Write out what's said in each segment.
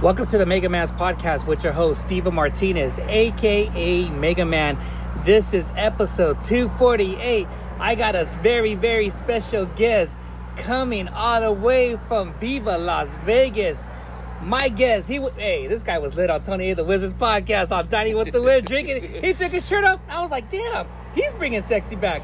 Welcome to the Mega Man's podcast with your host, Steven Martinez, aka Mega Man. This is episode 248. I got a very, very special guest coming all the way from Viva Las Vegas. My guest, he w- hey, this guy was lit on Tony A. the Wizards podcast on Dining with the Wiz, drinking. He took his shirt off. I was like, damn, he's bringing sexy back.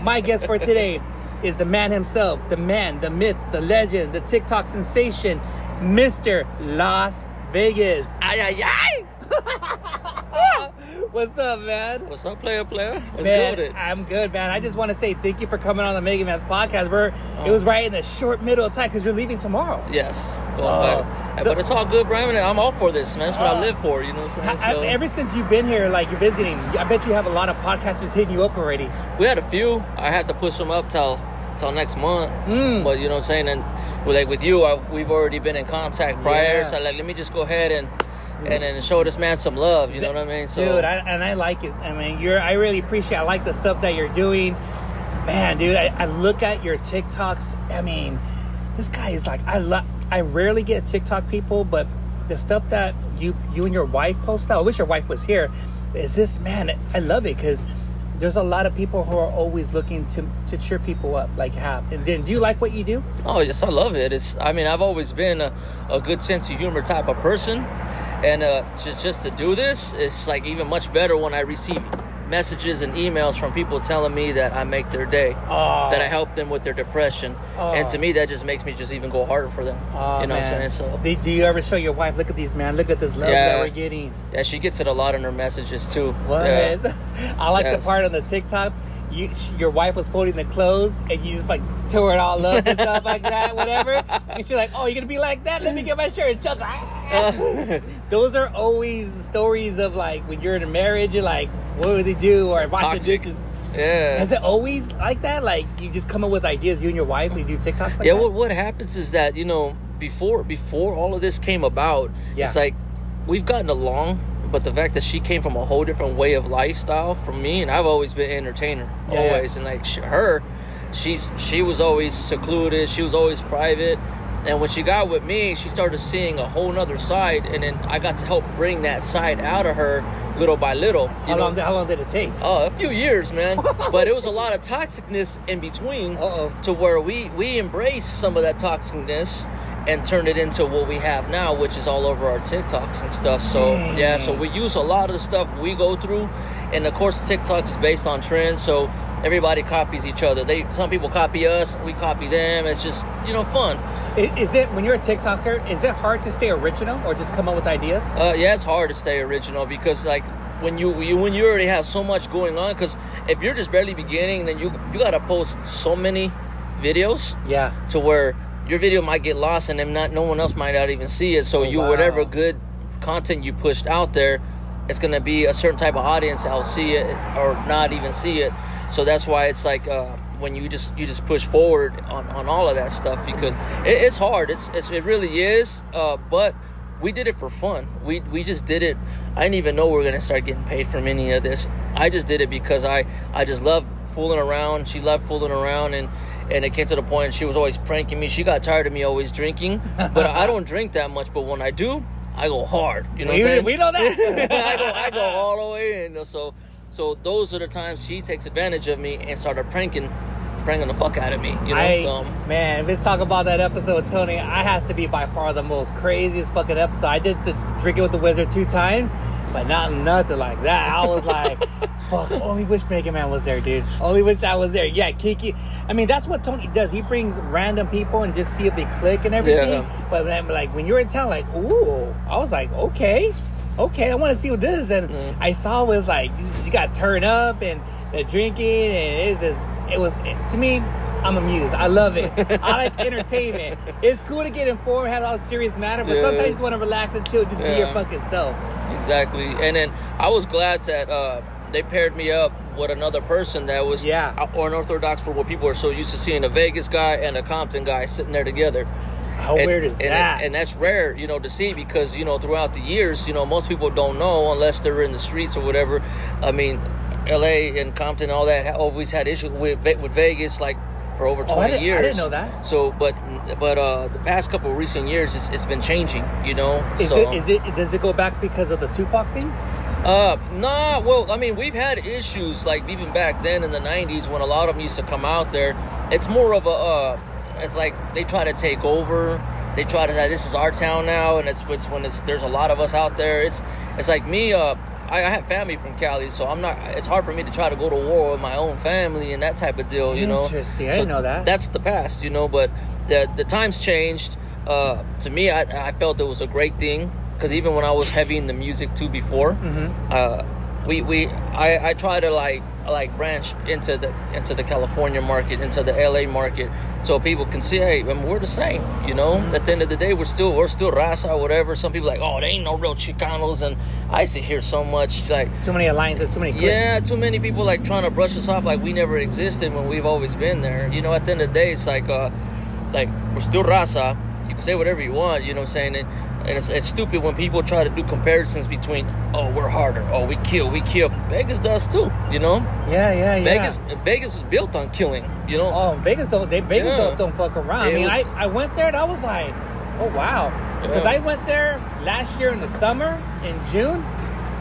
My guest for today is the man himself, the man, the myth, the legend, the TikTok sensation, Mr. Las Vegas. Ay, ay, ay. What's up, man? What's up, player, player? Let's man, go it. I'm good, man. I just want to say thank you for coming on the Mega Man's podcast. Bro, it Oh. was right in the short middle of time because you're leaving tomorrow. Yes. Well, Oh, but, so- but it's all good, Brian. I'm all for this, man. That's what Oh. I live for, you know what I'm saying? So, I- ever since you've been here, like you're visiting, I bet you have a lot of podcasters hitting you up already. we had a few. I had to push them up till till next month. Mm. But you know what I'm saying? And with, like with you, I, we've already been in contact prior. Yeah. So like, let me just go ahead and and then show this man some love. You know what I mean? So dude, I, and I like it. I mean, you're. I really appreciate. I like the stuff that you're doing, man, dude. I, I look at your TikToks. I mean, this guy is like. I love. I rarely get TikTok people, but the stuff that you you and your wife post out. I wish your wife was here. Is this man? I love it because there's a lot of people who are always looking to to cheer people up, like have. And then, do you like what you do? Oh yes, I love it. It's I mean I've always been a, a good sense of humor type of person, and uh, just just to do this, it's like even much better when I receive messages and emails from people telling me that I make their day, Oh. that I help them with their depression, Oh. and to me that just makes me just even go harder for them. Oh, you know man. what I'm saying? So do, do you ever show your wife? Look at these, man. Look at this love Yeah. that we're getting. yeah, she gets it a lot in her messages too. What? Yeah. I like the part on the TikTok. You, your wife was folding the clothes, and you just like tore it all up and stuff like that, whatever. And she's like, "Oh, you're gonna be like that? Let me get my shirt." And Chuck's like, "Ah." Those are always stories of like when you're in a marriage. You're like, "What would they do?" Or watching Toxic. dishes. Yeah. Is it always like that? Like you just come up with ideas, you and your wife, and you do TikToks like yeah that? what, what happens is that you know before before all of this came about Yeah. it's like we've gotten along but the fact that she came from a whole different way of lifestyle from me and i've always been an entertainer Yeah, yeah. always and like sh her she's she was always secluded she was always private and when she got with me she started seeing a whole nother side and then i got to help bring that side out of her little by little you How know long? How long did it take? Oh, a few years, man. but it was a lot of toxicness in between Uh-oh. to where we we embraced some of that toxicness and turned it into what we have now, which is all over our TikToks and stuff. So yeah, so we use a lot of the stuff we go through, and of course TikTok is based on trends, so everybody copies each other. They some people copy us, we copy them. It's just you know fun. Is it when you're a TikToker? Is it hard to stay original or just come up with ideas? Uh, yeah, it's hard to stay original because like when you, you when you already have so much going on. Because if you're just barely beginning, then you you gotta post so many videos Yeah. to where your video might get lost and then not no one else might not even see it. So Oh, you wow. whatever good content you pushed out there, it's gonna be a certain type of audience that'll see it or not even see it. So that's why it's like. Uh, when you just you just push forward on, on all of that stuff because it, it's hard it's, it's it really is uh, but we did it for fun. We we just did it. I didn't even know we were gonna start getting paid from any of this. I just did it because I I just love fooling around. She loved fooling around, and and it came to the point she was always pranking me. She got tired of me always drinking, but I don't drink that much. But when I do, I go hard. You know We- what I'm saying? we know that. I go I go all the way in. So so those are the times she takes advantage of me and started pranking pranking the fuck out of me. You know. I, so man, let's talk about that episode, with Tony. I has to be by far the most craziest fucking episode. I did the drinking with the wizard two times, but not nothing like that. I was like, fuck. Only wish Mega Man was there, dude. Only wish I was there. Yeah, Kiki. I mean, that's what Tony does. He brings random people and just see if they click and everything. Yeah. But then, like when you're in town, like, ooh, I was like, okay, okay, I want to see what this is. And Mm. I saw it was like you got turned up and the drinking, and it's just it was to me. I'm amused. I love it. I like entertainment. It's cool to get informed, have all serious matter, but Yeah. sometimes you just want to relax and chill, just be your fucking self. Exactly. And then I was glad that uh, they paired me up with another person that was Yeah. or an orthodox for what people are so used to seeing a Vegas guy and a Compton guy sitting there together. How and, weird is and, that? And that's rare, you know, to see because you know throughout the years, you know, most people don't know unless they're in the streets or whatever. I mean, L.A. and Compton, and all that always had issues with with Vegas, like for over Oh, 20 I didn't- I didn't know that. So, but but uh, the past couple of recent years, it's, it's been changing. You know, Is so, it is it does it go back because of the Tupac thing? Uh, nah. Well, I mean, we've had issues like even back then in the '90s when a lot of them used to come out there. It's more of a, uh, it's like they try to take over. They try to say this is our town now, and it's, it's when it's there's a lot of us out there. It's it's like me. Uh, I, I have family from Cali, so I'm not. It's hard for me to try to go to war with my own family and that type of deal. You know. Interesting. I So didn't know that. That's the past, you know. But the the times changed. Uh, to me, I, I felt it was a great thing because even when I was heavy in the music too before, Mm-hmm. uh, we we I, I try to like like branch into the into the California market, into the LA market, so people can see, hey, I mean, we're the same. You know, at the end of the day, we're still we're still raza or whatever. Some people like, oh, they ain't no real Chicanos, and I see here so much like. Too many alliances, too many. Yeah, too many people like trying to brush us off like we never existed when we've always been there. You know, at the end of the day, it's like, uh, like we're still raza. You can say whatever you want. You know what I'm saying? And, and it's, it's stupid when people try to do comparisons between, oh, we're harder. Oh, we kill, we kill. Vegas does too. You know, yeah, yeah, yeah. Vegas Vegas was built on killing. You know. Oh, Vegas don't. They Vegas Yeah. don't, don't fuck around. I mean, was- I, I went there and I was like, oh wow, because Yeah. I went there last year in the summer in June.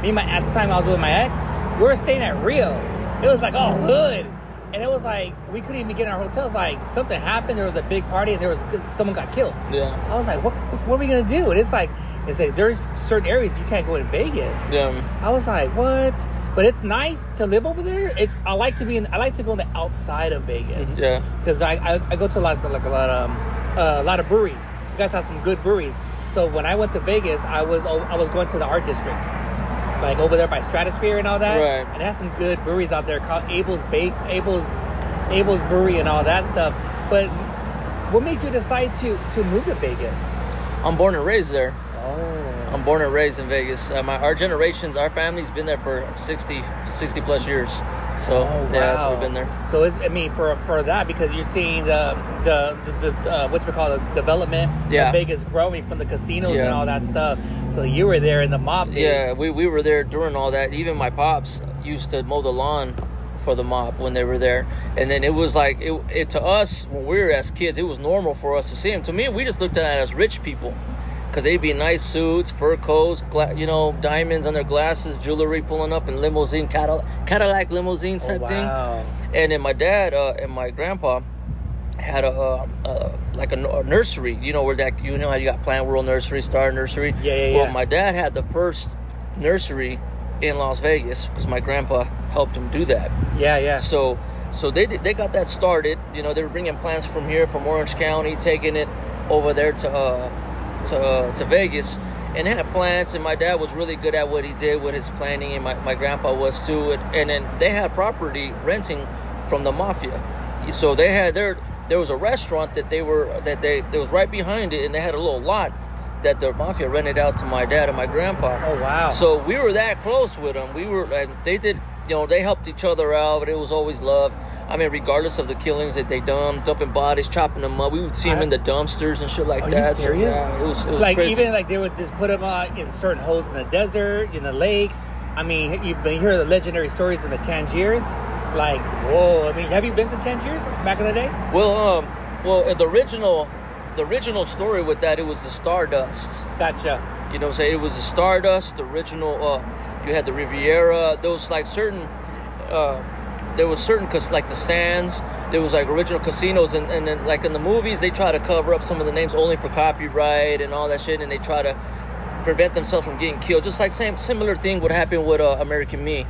Me, my at the time I was with my ex. We were staying at Rio. It was like all hood, and it was like we couldn't even get in our hotels. Like something happened. There was a big party and there was someone got killed. Yeah. I was like, what what are we gonna do? And it's like it's like there's certain areas you can't go in Vegas. Yeah. I was like, what? But it's nice to live over there. It's I like to be in. I like to go on the outside of Vegas. Yeah. Because I, I I go to a lot of like a lot of um, uh, a lot of breweries. You guys have some good breweries. So when I went to Vegas, I was I was going to the art district, like over there by Stratosphere and all that. Right. And they have some good breweries out there called Able Baker, Abel's Abel's Brewery, and all that stuff. But what made you decide to to move to Vegas? I'm born and raised there. Oh. I'm born and raised in Vegas. Uh, my our generations, our family's been there for 60, 60 plus years. So Oh, yeah, so we've been there. So it's, I mean, for for that because you're seeing the the the, the uh, what you call the development Yeah. Vegas growing from the casinos and all that stuff. So you were there in the mob days. Yeah, we, we were there during all that. Even my pops used to mow the lawn for the mob when they were there. And then it was like, it, it to us, when we were as kids, it was normal for us to see them. To me, we just looked at it as rich people. Because they'd be nice suits, fur coats, gla- you know, diamonds on their glasses, jewelry pulling up in limousine, Cadillac, Cadillac limousine Oh, type thing. wow. And then my dad uh, and my grandpa had a, uh, uh, like a nursery, you know, where that you know how you got Plant World Nursery, Star Nursery. Yeah, yeah, Well, yeah. my dad had the first nursery in Las Vegas because my grandpa helped him do that. Yeah, yeah. So, so they did, they got that started. You know, they were bringing plants from here, from Orange County, taking it over there to uh, to uh, to Vegas, and had plants. And my dad was really good at what he did with his planting, and my, my grandpa was too. And, and then they had property renting from the mafia. So they had their there was a restaurant that they were that they that was right behind it, and they had a little lot that the mafia rented out to my dad and my grandpa. Oh wow. So we were that close with them. We were, and they did, you know, they helped each other out, but it was always love. I mean, regardless of the killings that they done, dumping bodies, chopping them up, we would see them in the dumpsters and shit like Are you that. So, yeah, it was, it was like crazy. even like they would just put them uh, in certain holes in the desert, in the lakes. I mean, you've been hearing the legendary stories in the Tangiers. Like, whoa! I mean, have you been to Tangiers back in the day? well, um, well, the original, the original story with that, it was the Stardust. Gotcha. You know what I'm saying? It was the Stardust, the original. Uh, you had the Riviera. Those like certain. Uh, there was certain cause like the Sands. There was like original casinos, and, and then like in the movies, they try to cover up some of the names only for copyright and all that shit, and they try to prevent themselves from getting killed. Just like same similar thing would happen with uh, American Me.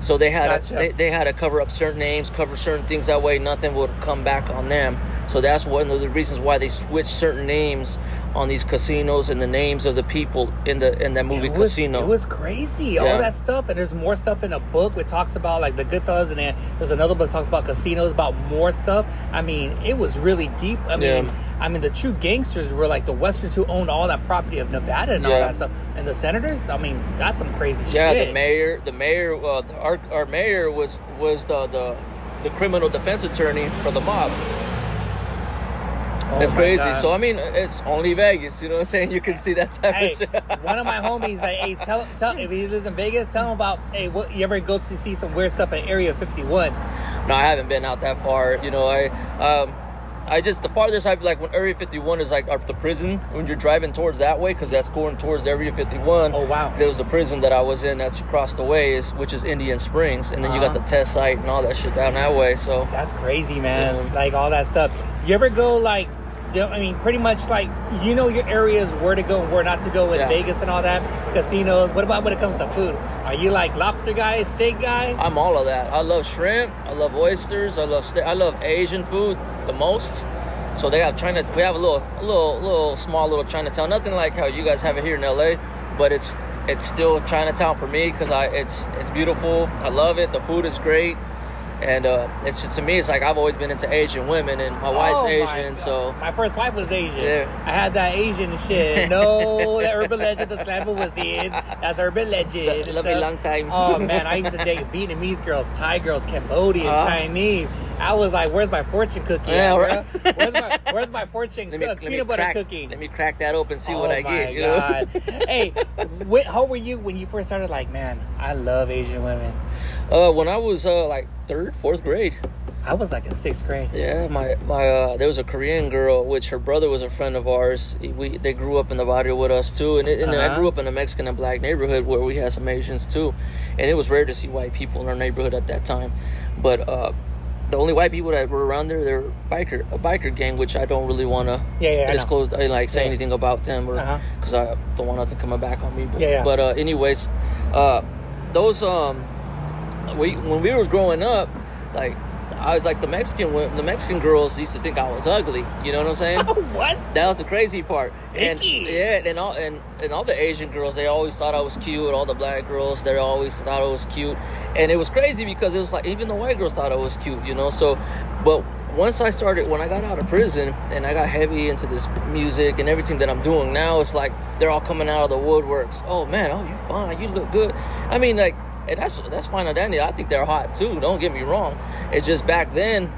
So they had Gotcha. to, they, they had to cover up certain names, cover certain things that way nothing would come back on them. So that's one of the reasons why they switched certain names on these casinos and the names of the people in the in that movie it was, Casino. It was crazy, all that stuff, and there's more stuff in the book. It talks about like the Goodfellas, and then there's another book that talks about casinos, about more stuff. I mean, it was really deep. I mean, Yeah. I mean, the true gangsters were like the Westerns who owned all that property of Nevada and all that stuff, and the senators. I mean, that's some crazy yeah, shit. Yeah, the mayor, the mayor, uh, the- our our mayor was was the the the criminal defense attorney for the mob. Oh That's crazy. God. So I mean, it's only Vegas. You know what I'm saying? You can see that type Hey, of shit. one of my homies, like, hey, tell, tell, if he lives in Vegas, tell him about, hey, what, you ever go to see some weird stuff at Area 51? No, I haven't been out that far. You know, I um, I just the farthest I've like when Area 51 is like up the prison when you're driving towards that way because that's going towards Area 51. Oh, wow. There was the prison that I was in that's across the way is which is Indian Springs, and then you got Uh-huh. the test site and all that shit down that way. So That's crazy, man. Yeah. Like all that stuff. You ever go like, I mean, pretty much like you know your areas where to go and where not to go in Yeah. Vegas and all that casinos. What about when it comes to food? Are you like lobster guy, steak guy? I'm all of that. I love shrimp. I love oysters. I love steak. I love Asian food the most. So they have China. We have a little, a little, little small little Chinatown. Nothing like how you guys have it here in LA, but it's it's still Chinatown for me because I it's it's beautiful. I love it. The food is great, and uh, it's just to me it's like I've always been into Asian women, and my wife's Oh, Asian, God. so my first wife was Asian. Yeah. I had that Asian shit. No, that urban legend, the slammer was in. That's urban legend. Lovely stuff. long time. Oh man, I used to date Vietnamese girls, Thai girls, Cambodian, Uh-huh. Chinese. I was like, "Where's my fortune cookie? Yeah, right. Where's my Where's my fortune let me, cook, let peanut butter crack, cookie?" let me crack that open, and see what Oh I my get. You know? God. hey, wh- how were you when you first started? Like, man, I love Asian women. Uh, when I was uh, like third, fourth grade. I was like in sixth grade. Yeah, my my uh, there was a Korean girl, which her brother was a friend of ours. We they grew up in the barrio with us too, and, it, and I Uh-huh. grew up in a Mexican and black neighborhood where we had some Asians too, and it was rare to see white people in our neighborhood at that time. But uh, the only white people that were around there, they're biker a biker gang, which I don't really want to Yeah, yeah, disclose, I like say Yeah. anything about them, or Uh-huh. because I don't want nothing coming back on me. But, Yeah, yeah. but uh, anyways, uh, those um, we when we was growing up, like I was like the Mexican the Mexican girls used to think I was ugly. You know what I'm saying? what? That was the crazy part. And Icky. yeah, and all and, and all the Asian girls, they always thought I was cute. All the black girls, they always thought I was cute. And it was crazy because it was like even the white girls thought I was cute, you know. So, but once I started, when I got out of prison and I got heavy into this music and everything that I'm doing now, it's like they're all coming out of the woodworks. Oh man, oh you fine, you look good. I mean, like, and that's that's fine and dandy. I think they're hot too. Don't get me wrong. It's just back then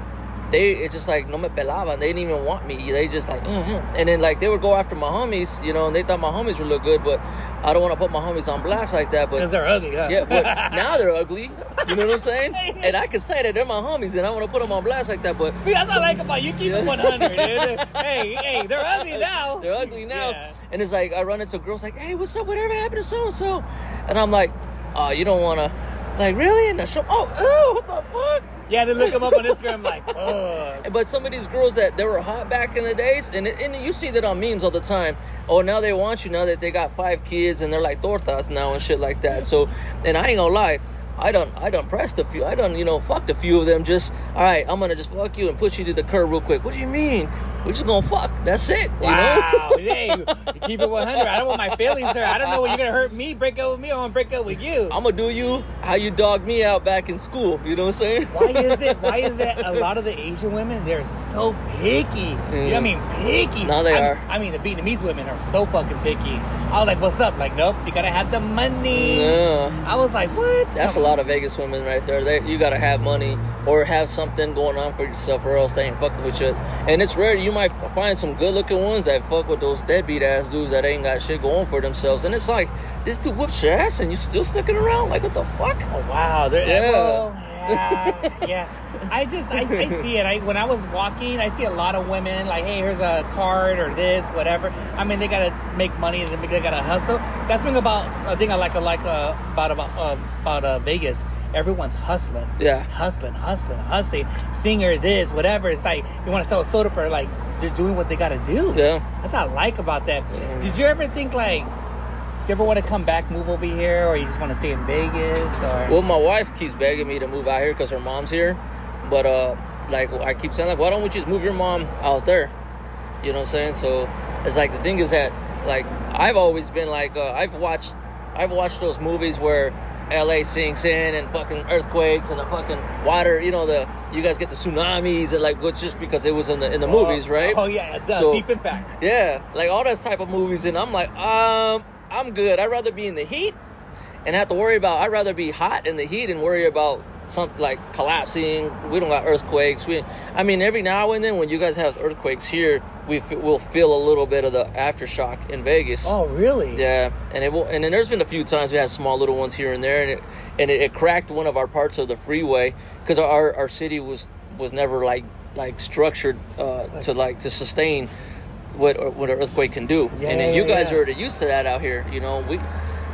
they it's just like no me pelaban. They didn't even want me. They just like mm and then like they would go after my homies, you know, and they thought my homies would look good, but I don't want to put my homies on blast like that. Because But they're ugly, huh? yeah, but now they're ugly. You know what I'm saying? And I can say that they're my homies, and I want to put them on blast like that. But See, that's what I like about you. Keep it 100, dude. Hey, hey, they're ugly now. they're ugly now, Yeah. and it's like I run into girls like, "Hey, what's up? Whatever happened to so and so?" And I'm like, "Oh, you don't want to." Like really? In the show? Oh, ew! What the fuck? Yeah, they look them up on Instagram like, oh. But some of these girls that they were hot back in the days, and and you see that on memes all the time. Oh, now they want you now that they got five kids and they're like tortas now and shit like that. So, and I ain't gonna lie, I done I done pressed a few. I don't you know fucked a few of them. Just all right, I'm gonna just fuck you and push you to the curb real quick. What do you mean? We're just gonna fuck. That's it. You Wow. know? hey, you keep it 100. I don't want my feelings hurt. I don't know when you're to hurt me, break up with me, I want to break up with you. I'm gonna do you how you dogged me out back in school. You know what I'm saying? Why is it? Why is it? A lot of the Asian women, they're so picky. You know what I mean? Picky. No, they I, are. I mean, the Vietnamese women are so fucking picky. I was like, "What's up?" Like, nope, you gotta have the money. Yeah. I was like, "What?" That's a lot of Vegas women right there. They, you gotta have money or have something going on for yourself, or else they ain't fucking with you. And it's rare you might find some good looking ones that fuck with those deadbeat ass dudes that ain't got shit going for themselves. And it's like this dude whoops your ass and you still sticking around. Like what the fuck? Oh wow, they're Yeah. well, yeah, yeah. I just I, I see it. I when I was walking, I see a lot of women like, hey, here's a card or this, whatever. I mean, they gotta make money and they gotta hustle. That's the thing about I think I like like uh, about about uh, about uh, Vegas. Everyone's hustling. Yeah. hustling, hustling, hustling. Singer, this, whatever. It's like you want to sell a soda for like they're doing what they gotta do. Yeah. That's what I like about that. Yeah. Did you ever think like, you ever want to come back, move over here, or you just want to stay in Vegas, or? Well, my wife keeps begging me to move out here because her mom's here, but uh, like I keep saying, like, why don't we just move your mom out there? You know what I'm saying? So it's like the thing is that like I've always been like uh, I've watched I've watched those movies where LA sinks in and fucking earthquakes and the fucking water. You know the you guys get the tsunamis and like what's just because it was in the in the movies, right? Oh yeah, the So- Deep Impact. Yeah, like all those type of movies, and I'm like, um, I'm good. I'd rather be in the heat and have to worry about. I'd rather be hot in the heat and worry about something like collapsing. We don't got earthquakes. We, I mean, every now and then when you guys have earthquakes here, we f- will feel a little bit of the aftershock in Vegas. Oh, really? Yeah, and it will, and then there's been a few times we had small little ones here and there, and it and it, it cracked one of our parts of the freeway because our our city was was never like like structured uh, to like to sustain what what an earthquake can do. Yeah, and then you guys yeah. are already used to that out here. You know, we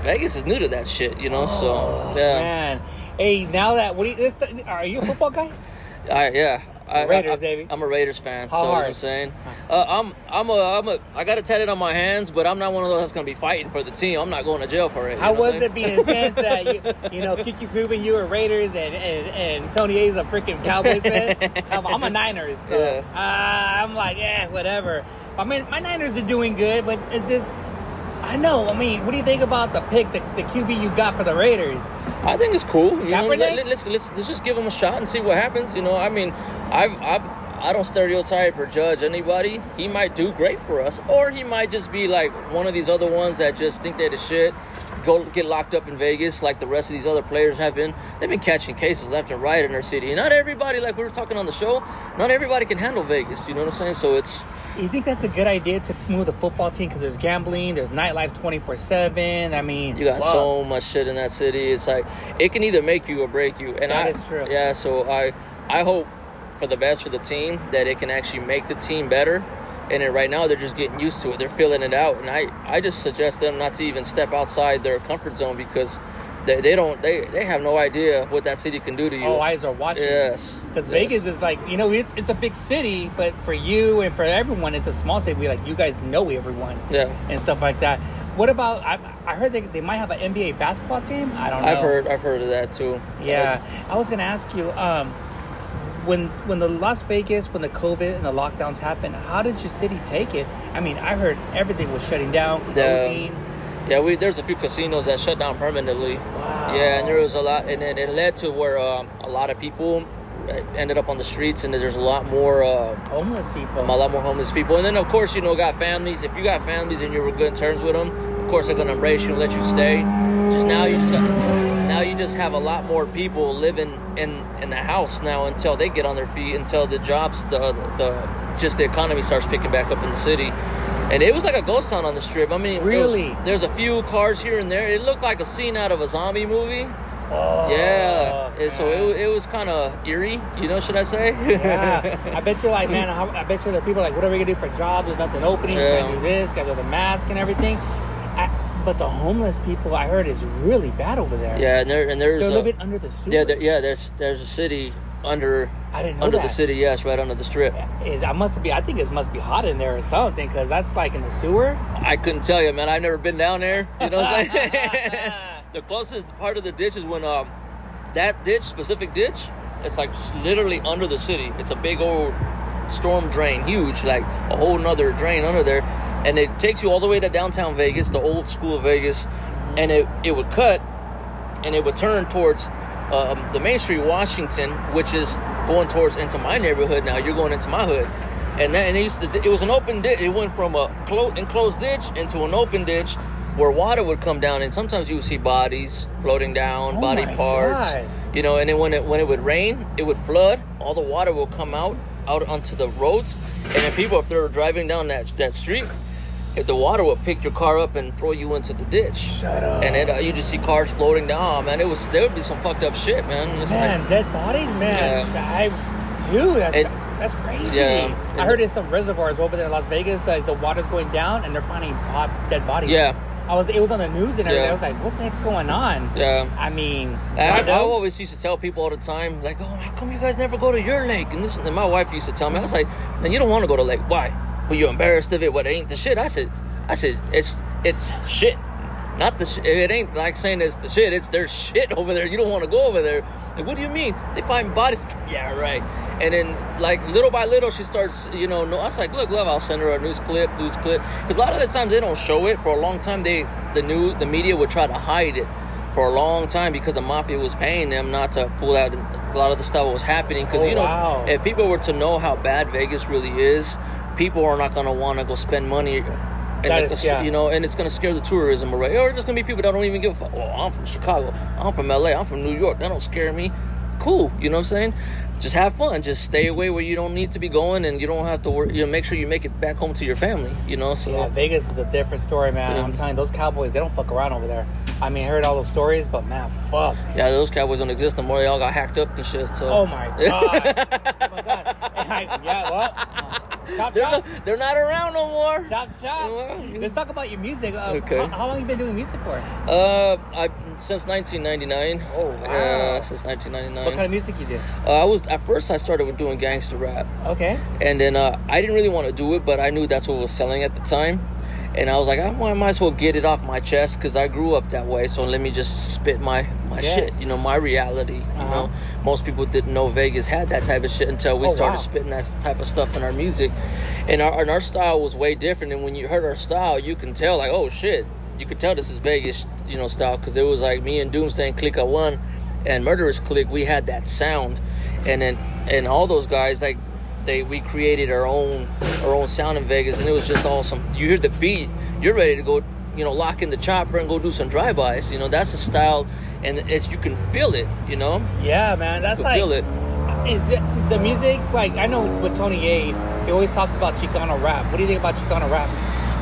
Vegas is new to that shit. You know, Oh, so yeah, man. Hey, now that what do you, this, are you a football guy? I, yeah. I, Raiders, I, baby. I'm a Raiders fan, How so you know what hard? I'm saying. Uh, I'm I'm a I'm a I got it tatted on my hands, but I'm not one of those that's gonna be fighting for the team. I'm not going to jail for it. How was it being intense that you, you know Kiki Smooth, you were Raiders, and, and, and Tony A's a freaking Cowboys fan? I'm, I'm a Niners, so Yeah. uh, I'm like, yeah, whatever. I mean, my Niners are doing good, but it's just, I know. I mean, what do you think about the pick, the, the QB you got for the Raiders? I think it's cool. You know, let, let, let's, let's let's just give him a shot and see what happens. You know, I mean, I've I've I don't stereotype or judge anybody. He might do great for us, or he might just be like one of these other ones that just think they're the shit. Go get locked up in Vegas like the rest of these other players have been. They've been catching cases left and right in their city. And not everybody, like we were talking on the show, not everybody can handle Vegas. You know what I'm saying? So it's You think that's a good idea to move the football team because there's gambling, there's nightlife 24 seven. I mean, You got so much shit in that city. It's like it can either make you or break you. And That I, is true. Yeah, so I I hope for the best for the team that it can actually make the team better. And then right now they're just getting used to it. They're feeling it out. And I, I just suggest them not to even step outside their comfort zone because they, they don't they, they have no idea what that city can do to you. All eyes are watching. Yes. Because yes. Vegas is like, you know, it's it's a big city, but for you and for everyone, it's a small city. We like you guys know everyone Yeah. and stuff like that. What about? I, I heard they, they might have an NBA basketball team. I don't know. I've heard I've heard of that too. Yeah, I was gonna ask you, um, when when the Las Vegas, when the COVID and the lockdowns happened, how did your city take it? I mean, I heard everything was shutting down, Yeah. closing. Yeah, we there's a few casinos that shut down permanently. Wow. Yeah, and there was a lot, and it, it led to where um, a lot of people uh, ended up on the streets, and there's a lot more, uh, homeless people. a lot more homeless people. And then of course, you know, got families. If you got families and you were good terms with them, course they're gonna embrace you and let you stay. Just now, you just got, now you just have a lot more people living in in the house now until they get on their feet, until the jobs, the the just the economy starts picking back up in the city. And it was like a ghost town on the strip. I mean, Really? there's a few cars here and there. It looked like a scene out of a zombie movie. Oh, yeah. It- so it, it was kind of eerie, you know, should I say? yeah, I bet you like, man, I bet you the people are like, what are we gonna do for jobs? There's nothing opening. Yeah. Can't do this. Got to the mask and everything. But the homeless people, I heard, is really bad over there. yeah, and there and there's they're a- living under the sewers. yeah, there, yeah. There's there's a city under I didn't know under that. the city. Yes, right under the strip. Is I must be. I think it must be hot in there or something because that's like in the sewer. I couldn't tell you, man. I've never been down there. You know what I'm saying? the closest part of the ditch is when um that ditch, specific ditch, it's like literally under the city. It's a big old storm drain, huge, like a whole nother drain under there. And it takes you all the way to downtown Vegas, the old school Vegas, and it, it would cut and it would turn towards um, the Main Street, Washington, which is going towards into my neighborhood now. You're going into my hood, and that and it, used to, it was an open ditch. It went from a clo- enclosed ditch into an open ditch where water would come down, and sometimes you would see bodies floating down, Oh body parts. God. You know, and then when it when it would rain, it would flood. All the water will come out out onto the roads, and then people, if they're driving down that that street, if the water would pick your car up and throw you into the ditch. Shut up. And it, uh, you just see cars floating down, man. It was there would be some fucked up shit, man. It's Man, like, dead bodies, man. I, dude, that's It- that's crazy. Yeah. I heard in some reservoirs over there in Las Vegas, like the water's going down and they're finding dead bodies. yeah, I was. It was on the news and everything. Yeah. I was like, what the heck's going on? yeah. I mean, I, I always used to tell people all the time, like, "Oh, how come you guys never go to your lake?" And this, and my wife used to tell me, I was like, "Man, you don't want to go to lake. Why? Well, you're embarrassed of it. What it ain't the shit?" I said, "I said it's it's shit, not the shit. It ain't like saying it's the shit. It's their shit over there. You don't want to go over there. Like, what do you mean? They find bodies? Yeah, right. And then, like little by little, she starts, you know. No, I was like, "Look, love, I'll send her a news clip, news clip." Because a lot of the times they don't show it. For a long time, they the new the media would try to hide it for a long time because the mafia was paying them not to pull out a lot of the stuff that was happening. Because Oh, you know, wow. if people were to know how bad Vegas really is, people are not going to want to go spend money. And That like is- the- yeah. you know, and it's going to scare the tourism away. Or there's going to be people that don't even give a fuck. Well, I'm from Chicago. I'm from LA. I'm from New York. That don't scare me. cool. You know what I'm saying? Just have fun. Just stay away where you don't need to be going, and you don't have to worry. You know, make sure you make it back home to your family. You know, so Yeah, Vegas is a different story, man. Yeah. I'm telling you, those Cowboys, they don't fuck around over there. I mean, I heard all those stories, but man, fuck. yeah, those Cowboys don't exist no more. They all got hacked up and shit. So Oh my god. oh my god. I- yeah, well, chop they're, chop. they're not around no more. Chop chop. Let's talk about your music. Uh, Okay. how, how long you been doing music for? Uh, I since 1999. Oh, wow. Since 1999. What kind of music you do? uh, I was at first I started with doing gangster rap. Okay. And then uh, I didn't really want to do it, but I knew that's what was selling at the time. And I was like, I might, as well get it off my chest because I grew up that way. So let me just spit my, my Yes. shit, you know, my reality. You Uh-huh. know, most people didn't know Vegas had that type of shit until we Oh, started wow. spitting that type of stuff in our music. And our, and our style was way different. And when you heard our style, you can tell, like, oh shit, you could tell this is Vegas, you know, style because it was like me and Doomsday and Click One and Murderous Click, we had that sound. And then, and all those guys, like, they we created our own our own sound in Vegas, and it was just awesome. You hear the beat, you're ready to go, you know, lock in the chopper and go do some drive-bys. You know, that's the style, and it's you can feel it. You know, Yeah, man. That's you like. feel it. Is it the music? Like I know with Tony A, he always talks about Chicano rap. What do you think about Chicano rap?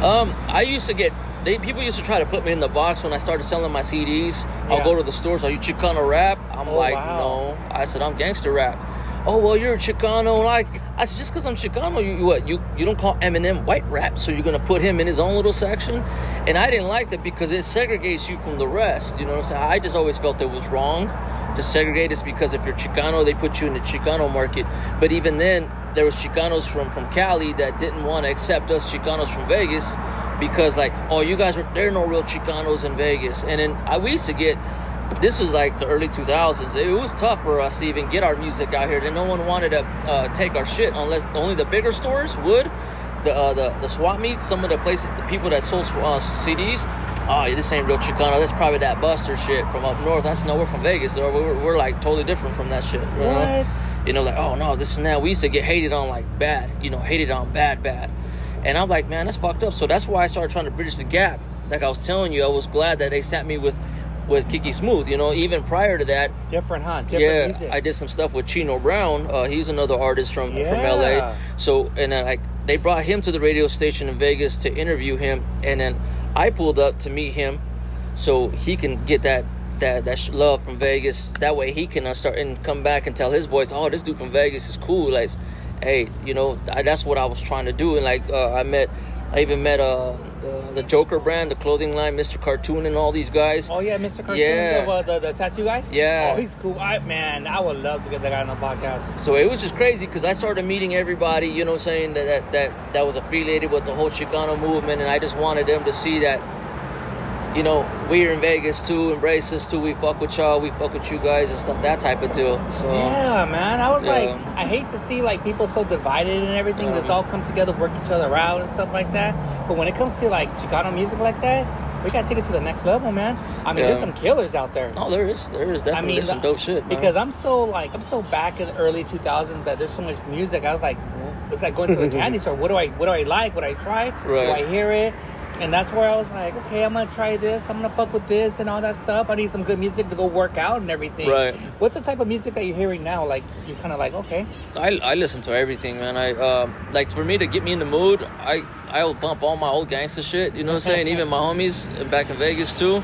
Um, I used to get. They, people used to try to put me in the box when I started selling my CDs. I'll go to the stores. Are you Chicano rap? I'm Oh, like, wow. no. I said I'm gangster rap. Oh well, you're a Chicano. Like I said, just because I'm Chicano, you, you what? You you don't call Eminem white rap, so you're gonna put him in his own little section. And I didn't like that because it segregates you from the rest. You know what I'm saying? I just always felt it was wrong to segregate us because if you're Chicano, they put you in the Chicano market. But even then, there was Chicanos from from Cali that didn't want to accept us Chicanos from Vegas because like, oh, you guys are there are no real Chicanos in Vegas. And then I we used to get this was like the early 2000s. It was tough for us to even get our music out here. And no one wanted to uh, take our shit unless only the bigger stores would. The, uh, the the swap meets, some of the places, the people that sold uh, CDs. Oh, this ain't real Chicano. That's probably that Buster shit from up north. That's no, we're from Vegas. Or we're, we're like totally different from that shit. you know? What? you know, like, oh no, this and that. We used to get hated on like bad, you know, hated on bad, bad. And I'm like, man, that's fucked up. So that's why I started trying to bridge the gap. Like I was telling you, I was glad that they sat me with with Kiki Smooth. You know, even prior to that, Different, huh? Different yeah, music. I did some stuff with Chino Brown. Uh, he's another artist from from Yeah. LA. So and then like they brought him to the radio station in Vegas to interview him, and then I pulled up to meet him, so he can get that that that love from Vegas. That way he can uh, start and come back and tell his boys, oh, this dude from Vegas is cool. Like, hey, you know, I, that's what I was trying to do. And like uh, I met, I even met uh the, the Joker brand, the clothing line, Mr. Cartoon, and all these guys. Oh yeah, Mr. Cartoon, Yeah. the, uh, the, the tattoo guy. Yeah. Oh, he's cool. I man, I would love to get that guy on the podcast. So it was just crazy because I started meeting everybody, you know, I'm saying that, that that that was affiliated with the whole Chicano movement, and I just wanted them to see that, you know, we're in Vegas too, embrace us too. We fuck with y'all, we fuck with you guys and stuff, that type of deal. So Yeah, man. I was Yeah. like, I hate to see like people so divided and everything. Let's all come together, work each other out and stuff like that. But when it comes to like Chicano music like that, we gotta take it to the next level, man. I mean, Yeah. there's some killers out there. no, there is there is definitely mean, some dope shit. man. Because I'm so like I'm so back in the early 2000s that there's so much music. I was like, it's like going to the candy store. What do I what do I like? What I try? Do I hear it? And that's where I was like, okay, I'm gonna try this. I'm gonna fuck with this and all that stuff. I need some good music to go work out and everything. Right. What's the type of music that you're hearing now? Like you're kind of like, okay, I, I listen to everything, man. I um like for me to get me in the mood, I I'll bump all my old gangster shit. You know what I'm saying? Even my homies back in Vegas too,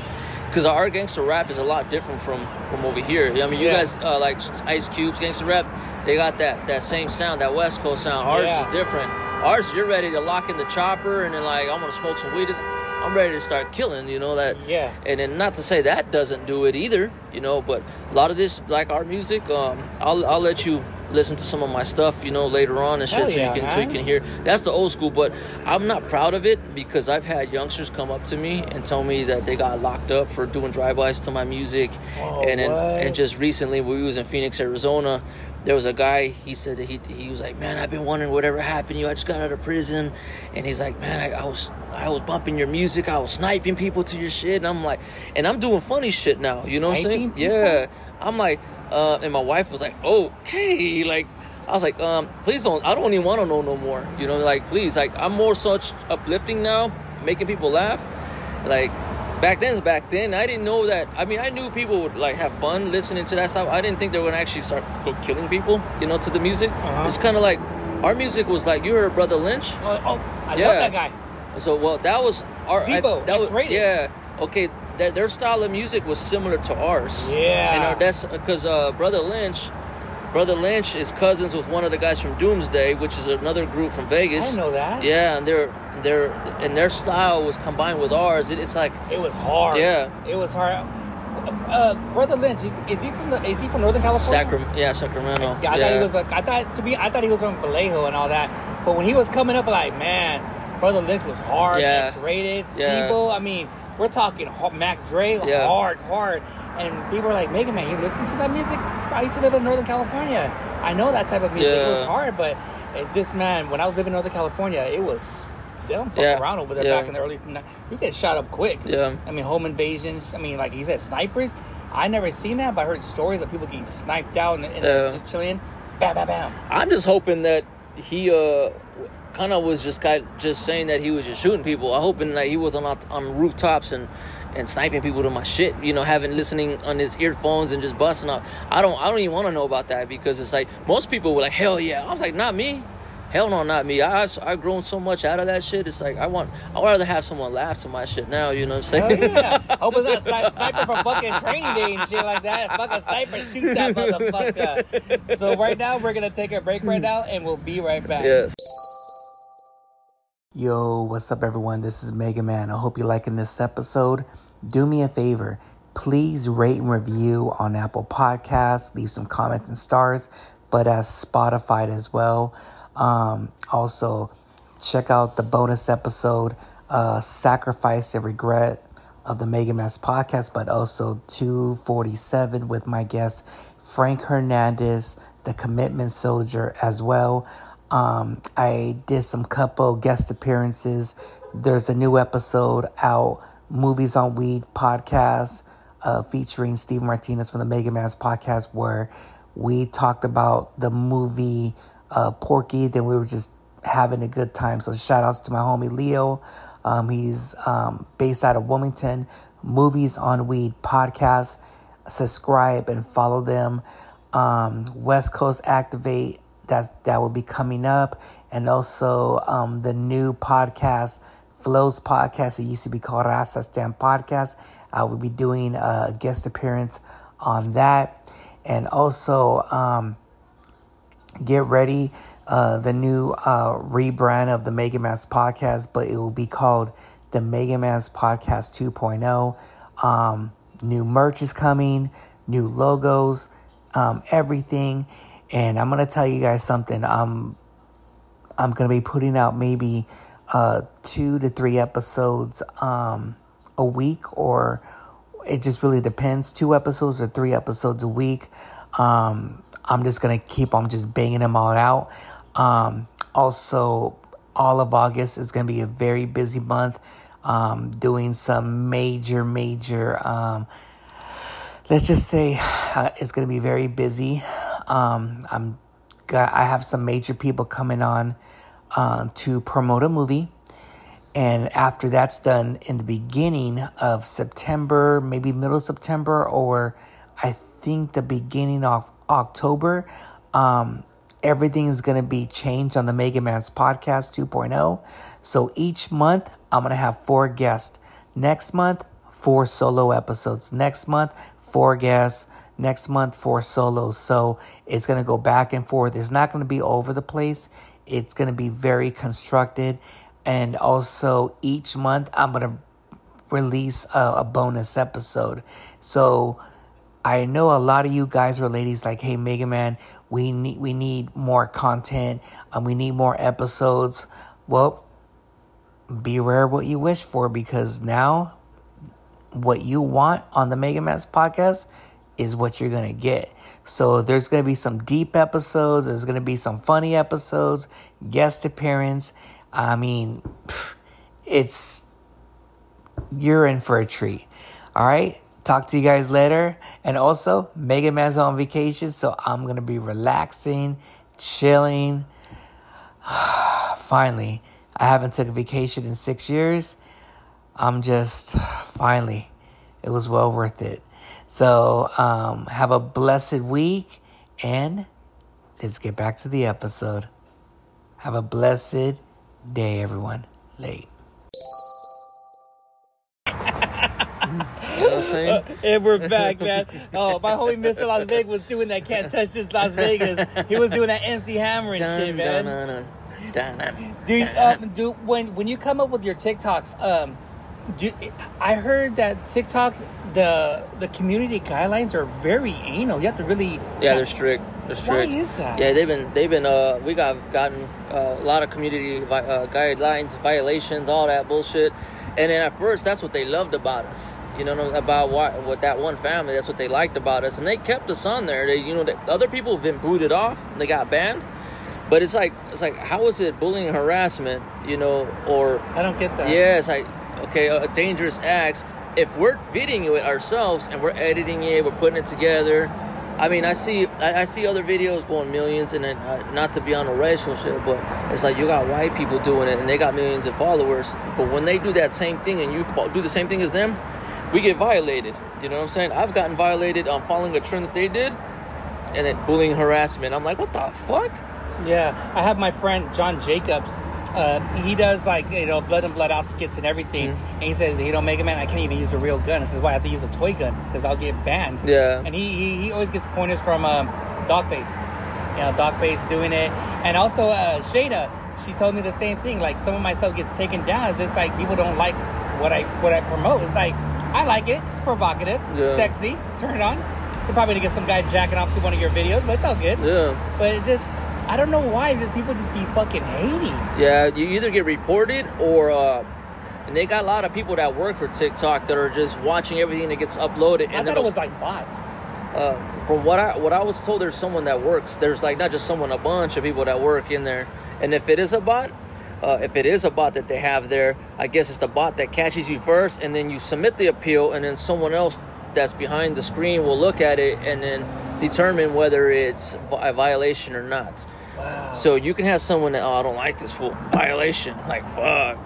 because our gangster rap is a lot different from from over here. I mean, you Yeah. guys uh, like Ice Cube's gangster rap, they got that that same sound, that West Coast sound. Ours Yeah. is different. Ours, you're ready to lock in the chopper and then like I'm gonna smoke some weed. I'm ready to start killing. You know that. Yeah. And then not to say that doesn't do it either, you know, but a lot of this, like our music, um, I'll I'll let you listen to some of my stuff, you know, later on and shit, Hell so yeah, you can so you can hear. That's the old school, but I'm not proud of it because I've had youngsters come up to me and tell me that they got locked up for doing drive-bys to my music, Oh, and then and just recently we was in Phoenix, Arizona. There was a guy. He said that he he was like, man, I've been wondering whatever happened to you. I just got out of prison, and he's like, man, I, I was I was bumping your music. I was sniping people to your shit, and I'm like, and I'm doing funny shit now. You know what I'm saying? People? Yeah. I'm like, uh, and my wife was like, okay, like. I was like, um, please don't. I don't even want to know no more. You know, like, please, like, I'm more such uplifting now, making people laugh. Like, back then back then. I didn't know that. I mean, I knew people would like have fun listening to that stuff. I didn't think they were gonna actually start killing people, you know, to the music. Uh-huh. It's kind of like our music was like you heard Brother Lynch. Oh, oh I Yeah. love that guy. So well, that was our I- that was X-Raided. yeah. Okay, their, their style of music was similar to ours. Yeah. you know that's because uh, Brother Lynch, Brother Lynch is cousins with one of the guys from Doomsday, which is another group from Vegas. didn't know that. Yeah, and their their and their style was combined with ours. It, it's like It was hard. Yeah. It was hard. Uh, Brother Lynch, is, is he from the? Is he from Northern California? Sacramento. Yeah, Sacramento. Yeah, I thought he was like I thought to me I thought he was from Vallejo and all that. But when he was coming up, like man, Brother Lynch was hard, Yeah. X-Raided, Yeah. C-Bo. I mean, we're talking Mac Dre, Yeah. hard, hard. And people are like, Mega Man, you listen to that music? I used to live in Northern California. I know that type of music. It was hard, but it's just man, when I was living in Northern California, it was. They don't fuck Yeah. around over there Yeah. back in the early. You get shot up quick. Yeah. I mean, home invasions. I mean, like he said, snipers. I never seen that, but I heard stories of people getting sniped out and, and Yeah. just chilling. Bam, bam, bam. I'm just hoping that he uh kind of was just kind just saying that he was just shooting people. I'm hoping that he was on on rooftops and and sniping people to my shit. You know, having listening on his earphones and just busting up. I don't I don't even want to know about that because it's like most people were like hell yeah. I was like not me. Hell no, not me. I I've, I've grown so much out of that shit. It's like I want I'd rather have someone laugh to my shit now. You know what I'm Hell saying? yeah. Hope it's not sni- sniper from fucking training day and shit like that. Fucking sniper shoot that motherfucker. So right now we're gonna take a break right now and we'll be right back. yes. Yo, what's up, everyone? This is Mega Man. I hope you're liking this episode. Do me a favor, please rate and review on Apple Podcasts, leave some comments and stars, but as Spotify as well. Um, also, check out the bonus episode, uh, Sacrifice and Regret of the Mega Man's podcast, but also 247 with my guest Frank Hernandez, the commitment soldier, as well. Um, I did some couple guest appearances. There's a new episode out, Movies on Weed podcast, uh, featuring Steve Martinez from the Mega Man's podcast, where we talked about the movie uh, Porky. Then we were just having a good time. So shout outs to my homie Leo. Um, he's um, based out of Wilmington. Movies on Weed podcast. Subscribe and follow them. Um, West Coast Activate. That's that will be coming up, and also um, the new podcast. Flows podcast. It used to be called Rasa Stamp Podcast. I will be doing a guest appearance on that. And also, um, get ready uh, the new uh, rebrand of the Mega Man's podcast, but it will be called the Mega Man's Podcast 2.0. Um, new merch is coming, new logos, um, everything. And I'm gonna tell you guys something. I'm I'm gonna be putting out maybe uh, two to three episodes um, a week, or it just really depends. Two episodes or three episodes a week. Um, I'm just gonna keep on just banging them all out. Um, also, all of August is gonna be a very busy month. Um, doing some major, major. Um, let's just say uh, it's gonna be very busy. Um, I'm got I have some major people coming on uh, to promote a movie. And after that's done in the beginning of September, maybe middle September, or I think the beginning of October, um, everything is going to be changed on the Mega Man's podcast 2.0. So each month, I'm going to have four guests. Next month, four solo episodes. Next month, four guests. Next month, four solos. So it's going to go back and forth. It's not going to be over the place. It's going to be very constructed. And also, each month, I'm going to release a, a bonus episode. So I know a lot of you guys or ladies like, hey, Mega Man, we need we need more content. Um, we need more episodes. Well, beware what you wish for because now what you want on the Mega Man's podcast is what you're gonna get. So there's gonna be some deep episodes. There's gonna be some funny episodes, guest appearance. I mean, it's you're in for a treat. All right. Talk to you guys later. And also, Mega Man's on vacation, so I'm gonna be relaxing, chilling. Finally, I haven't took a vacation in six years. I'm just finally, it was well worth it. So, um, have a blessed week and let's get back to the episode. Have a blessed day, everyone. Late. You know what I'm saying? And we're back, man. Oh, my homie Mr. Las Vegas was doing that can't touch this Las Vegas. He was doing that MC Hammer and shit, Dun, man. dun, dun, dun, dun. Do you, um, do when when you come up with your TikToks, um, do I heard that TikTok the the community guidelines are very anal. You have to really Yeah, they're strict. They're strict. Why is that? Yeah, they've been they've been uh we got gotten uh, a lot of community vi- uh, guidelines, violations, all that bullshit. And then at first, that's what they loved about us. You know about what with that one family. That's what they liked about us, and they kept us on there. They, you know, they, other people have been booted off. They got banned. But it's like it's like how is it bullying harassment? You know, or I don't get that. yeah, it's like okay, a, dangerous acts. If we're videoing it ourselves and we're editing it, we're putting it together. I mean, I see, I, I see other videos going millions, and then, uh, not to be on a racial shit, but it's like you got white people doing it, and they got millions of followers. But when they do that same thing, and you fo- do the same thing as them, we get violated. You know what I'm saying? I've gotten violated on following a trend that they did, and then bullying, harassment. I'm like, what the fuck? Yeah, I have my friend John Jacobs. Uh, he does like you know blood and blood out skits and everything, Mm-hmm. and he says, "You know, Mega Man, I can't even use a real gun." I says, "Why? I have to use a toy gun because I'll get banned." Yeah. and he he, he always gets pointers from um, Dogface. You know, Dogface doing it, and also uh, Shada. She told me the same thing. Like some of my stuff gets taken down. It's just like people don't like what I what I promote. It's like I like it. It's provocative, Yeah. sexy. Turn it on. You're probably gonna get some guy jacking off to one of your videos, but it's all good. Yeah. But it just, I don't know why. Just people just be fucking hating. Yeah, you either get reported or, uh, and they got a lot of people that work for TikTok that are just watching everything that gets uploaded. I And thought it was like bots. uh, from what I what I was told, there's someone that works. There's like not just someone, a bunch of people that work in there. And if it is a bot, uh, if it is a bot that they have there, I guess it's the bot that catches you first, and then you submit the appeal, and then someone else that's behind the screen will look at it and then determine whether it's a violation or not. Wow. So you can have someone that, oh, I don't like this fool. Violation. Like, fuck.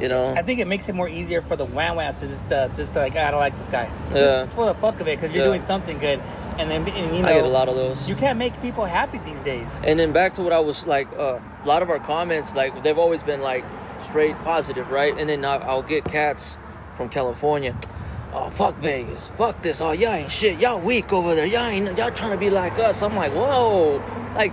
You know? I think it makes it more easier for the wham whams to just, uh, just like, I don't like this guy. Yeah. Just for the fuck of it, because you're Yeah. doing something good, and then and, you know, I get a lot of those. You can't make people happy these days. And then back to what I was like, uh, a lot of our comments, like, they've always been like straight positive, right? And then I'll, I'll get cats from California. Oh, fuck Vegas. Fuck this. Oh, y'all ain't shit. Y'all weak over there. Y'all ain't, y'all trying to be like us. I'm like, whoa. Like,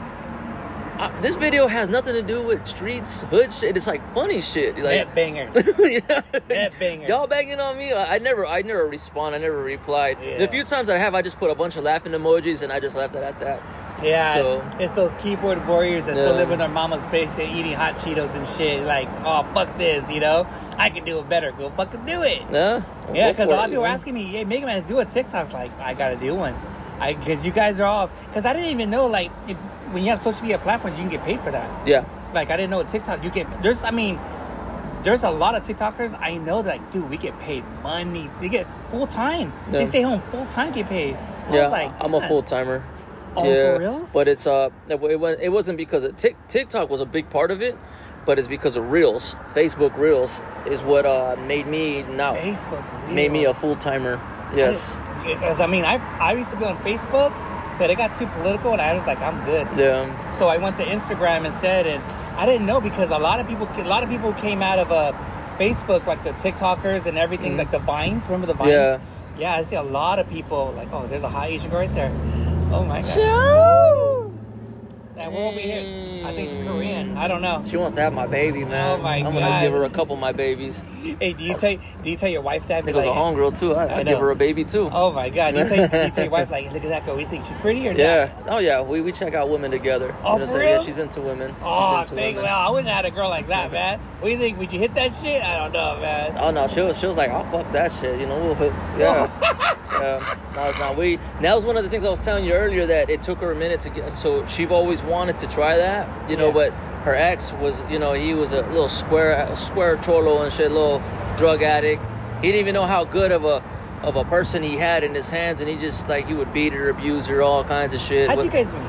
uh, this video has nothing to do with streets, hood shit. It's like funny shit. Like, Net banger. yeah. Net bangers. Y'all banging on me? I, I never, I never respond. I never replied. Yeah. The few times I have, I just put a bunch of laughing emojis and I just left it at that. Yeah, So- it's those keyboard warriors that still live in their mama's basement eating hot Cheetos and shit. Like, oh fuck this, you know? I can do it better. Go fucking do it. Yeah, Yeah, because a lot of people are asking me, "Hey, Mega Man, do a TikTok." Like, I gotta do one. I because you guys are all because I didn't even know like if when you have social media platforms, you can get paid for that. Yeah, Like, I didn't know TikTok you get. There's, I mean, there's a lot of TikTokers I know that like, dude, we get paid money. They get full time. They stay home full time, get paid. I yeah. was like, I'm a full timer. Oh, yeah? But it's uh, it it wasn't because of Tik TikTok was a big part of it, but it's because of Reels. Facebook Reels is what uh made me now Facebook Reels. made me a full timer. Yes. Because I mean, I I used to be on Facebook, but it got too political, and I was like, I'm good. Yeah. So I went to Instagram instead, and I didn't know because a lot of people, a lot of people came out of uh, Facebook, like the TikTokers and everything, like the Vines. Remember the Vines? Yeah. Yeah, I see a lot of people like, oh, there's a high Asian girl right there. Oh my god. And we're over here. I think she's Korean. I don't know. She wants to have my baby, oh man. Oh my I'm God. gonna give her a couple of my babies. Hey, do you tell do you tell your wife that? I think it was a homegirl too. I, I I give her a baby too. Oh my god! Do you tell, do you tell your wife like, look at that girl? We think she's pretty or not? Yeah. not? Oh yeah. We, we check out women together. Oh, You know for saying? Yeah, she's into women. Oh, she's into thank women. well, I wish I had a girl like that, man. What do you think? Would you hit that shit? I don't know, man. Oh no, she was she was like, I'll fuck that shit. You know, we'll hit, yeah. yeah. No, no, we. That was one of the things I was telling you earlier that it took her a minute to get. So she've always wanted to try that, you know, Yeah. but her ex was, you know, he was a little square square cholo and shit, little drug addict. He didn't even know how good of a of a person he had in his hands, and he just like he would beat her, abuse her, all kinds of shit. How'd But, you guys meet?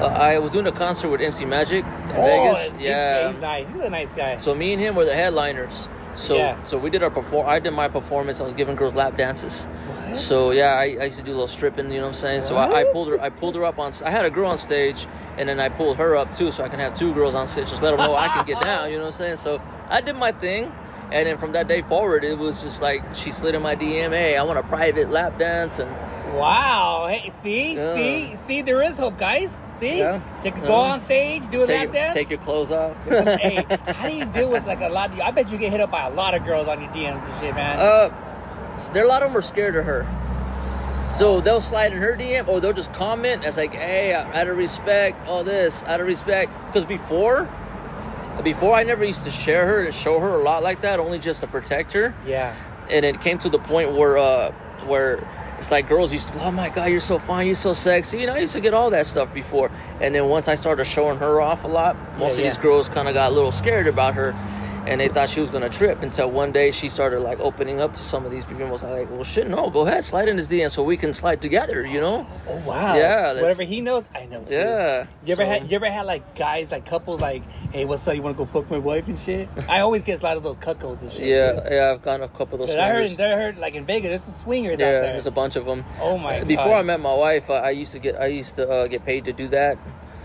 uh, I was doing a concert with MC Magic in oh, Vegas. he's, yeah. he's nice. He's a nice guy. So me and him were the headliners, So Yeah. so we did our perform. I did my performance. I was giving girls lap dances. What? So yeah, I, I used to do a little stripping. You know what I'm saying? So I, I pulled her. I pulled her up on. I had a girl on stage, and then I pulled her up too, so I can have two girls on stage. Just let them know I can get down. You know what I'm saying? So I did my thing. And then from that day forward, it was just like she slid in my DM. Hey, I want a private lap dance, and Wow. Hey, see, Yeah. see, see, there is hope, guys. See, Yeah. can Yeah. go on stage, do a take, lap dance. take your clothes off. hey, how do you deal with like a lot? Of, I bet you get hit up by a lot of girls on your DMs and shit, man. Uh, there a lot of them are scared of her. So they'll slide in her DM or they'll just comment as like, hey, out of respect, all this, out of respect. Because before, before I never used to share her and show her a lot like that, only just to protect her. yeah. And it came to the point where, uh, where it's like girls used to, oh my god, you're so fine, you're so sexy. You know, I used to get all that stuff before. And then once I started showing her off a lot, most Yeah, of these girls kind of got a little scared about her. And they thought she was gonna trip until one day she started like opening up to some of these people and was like, "Well, shit, no, go ahead, slide in his DM so we can slide together," you know? Oh wow. Yeah, that's- Whatever he knows, I know too. Yeah. You ever so- had you ever had like guys like couples like, hey, what's up? You want to go fuck my wife and shit? I always get a lot of those cuckolds and shit. Yeah, yeah, I've gone a couple of those. I heard. I heard like in Vegas, there's some swingers Yeah, out there. there's a bunch of them. Oh my god. Before God. I met my wife, uh, I used to get I used to uh, get paid to do that.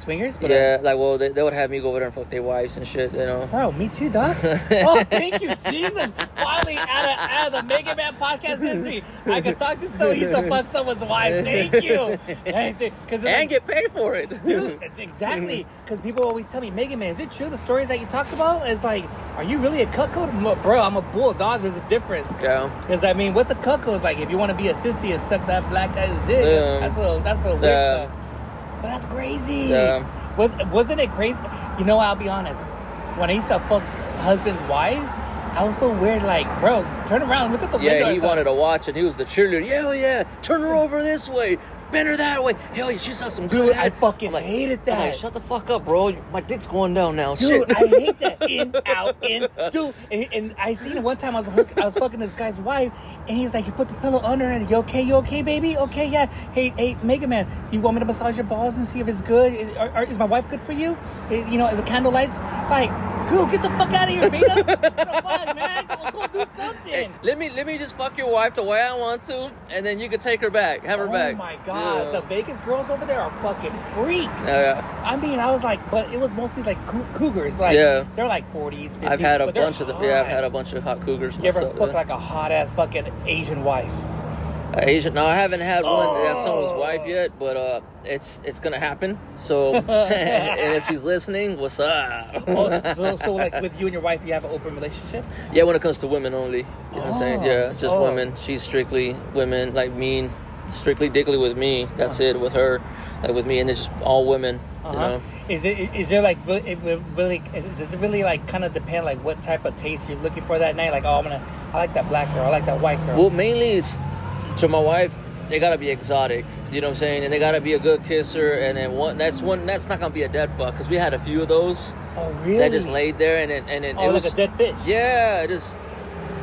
Swingers. But, Yeah, like well, they, they would have me go over there and fuck their wives and shit, you know. Bro, me too, dog. oh, thank you, Jesus. Finally, out of, out of the Mega Man podcast history, I could talk to someone. He's to fuck someone's wife. Thank you. Because and get paid for it. Dude, exactly. Because people always tell me, Mega Man, is it true the stories that you talked about? It's like, are you really a cuckold? Like, Bro, I'm a bulldog. There's a difference. Yeah. Because I mean, what's a cuckold? It's like if you want to be a sissy and suck that black guy's dick. Yeah. That's a little. That's a little weird Yeah. stuff. But that's crazy. Yeah. Was wasn't it crazy? You know, I'll be honest. When I used to fuck husbands' wives, I would feel weird. Like, bro, turn around, look at the window. Yeah, he wanted to watch, and he was the cheerleader. Yeah, Hell yeah, turn her over this way, bend her that way. Hell yeah, she sucks some good. Dude, I ass. fucking I'm hated I'm like, shut the fuck up, bro. My dick's going down now. Dude, Shit. I hate that. In, out, in. Dude, and, and I seen it one time. I was hook, I was fucking this guy's wife, and he's like, "You put the pillow under her. And you okay? You okay, baby? Okay, yeah. Hey, hey, Mega Man, you want me to massage your balls and see if it's good? Is, are, are- is my wife good for you? Eh, You know, the candle lights. Like, girl, get the fuck out of here, Vita. what the fuck, man? Go, go do something. Hey, let me let me just fuck your wife the way I want to, and then you can take her back, have her oh back. Oh my god, Yeah. the Vegas girls over there are fucking freaks. Yeah, yeah. I mean, I was like, but it was mostly like cougars. Like, Yeah. they're like 40s, 50s. I've had a bunch of them. Yeah, I've had a bunch of hot cougars. You ever fucked yeah. like a hot ass fucking Asian wife? Asian? No, I haven't had one that's someone's Oh. wife yet, but uh, it's it's gonna happen. So, and if she's listening, what's up? Oh, so, so like with you and your wife, you have an open relationship? Yeah, when it comes to women only. You know what I'm saying? Oh, Yeah, just oh. women. She's strictly women, like mean, strictly diggly with me. That's it. With her, like with me, and it's just all women. You Uh-huh. know? Is it is there like really, it really does it really like kind of depend like what type of taste you're looking for that night? Like oh I'm gonna I like that black girl, I like that white girl. Well, mainly it's to my wife. They gotta be exotic. You know what I'm saying? And they gotta be a good kisser. And then one that's one that's not gonna be a dead fuck because we had a few of those oh really? that just laid there and then and then oh it was like a dead fish. Yeah, it just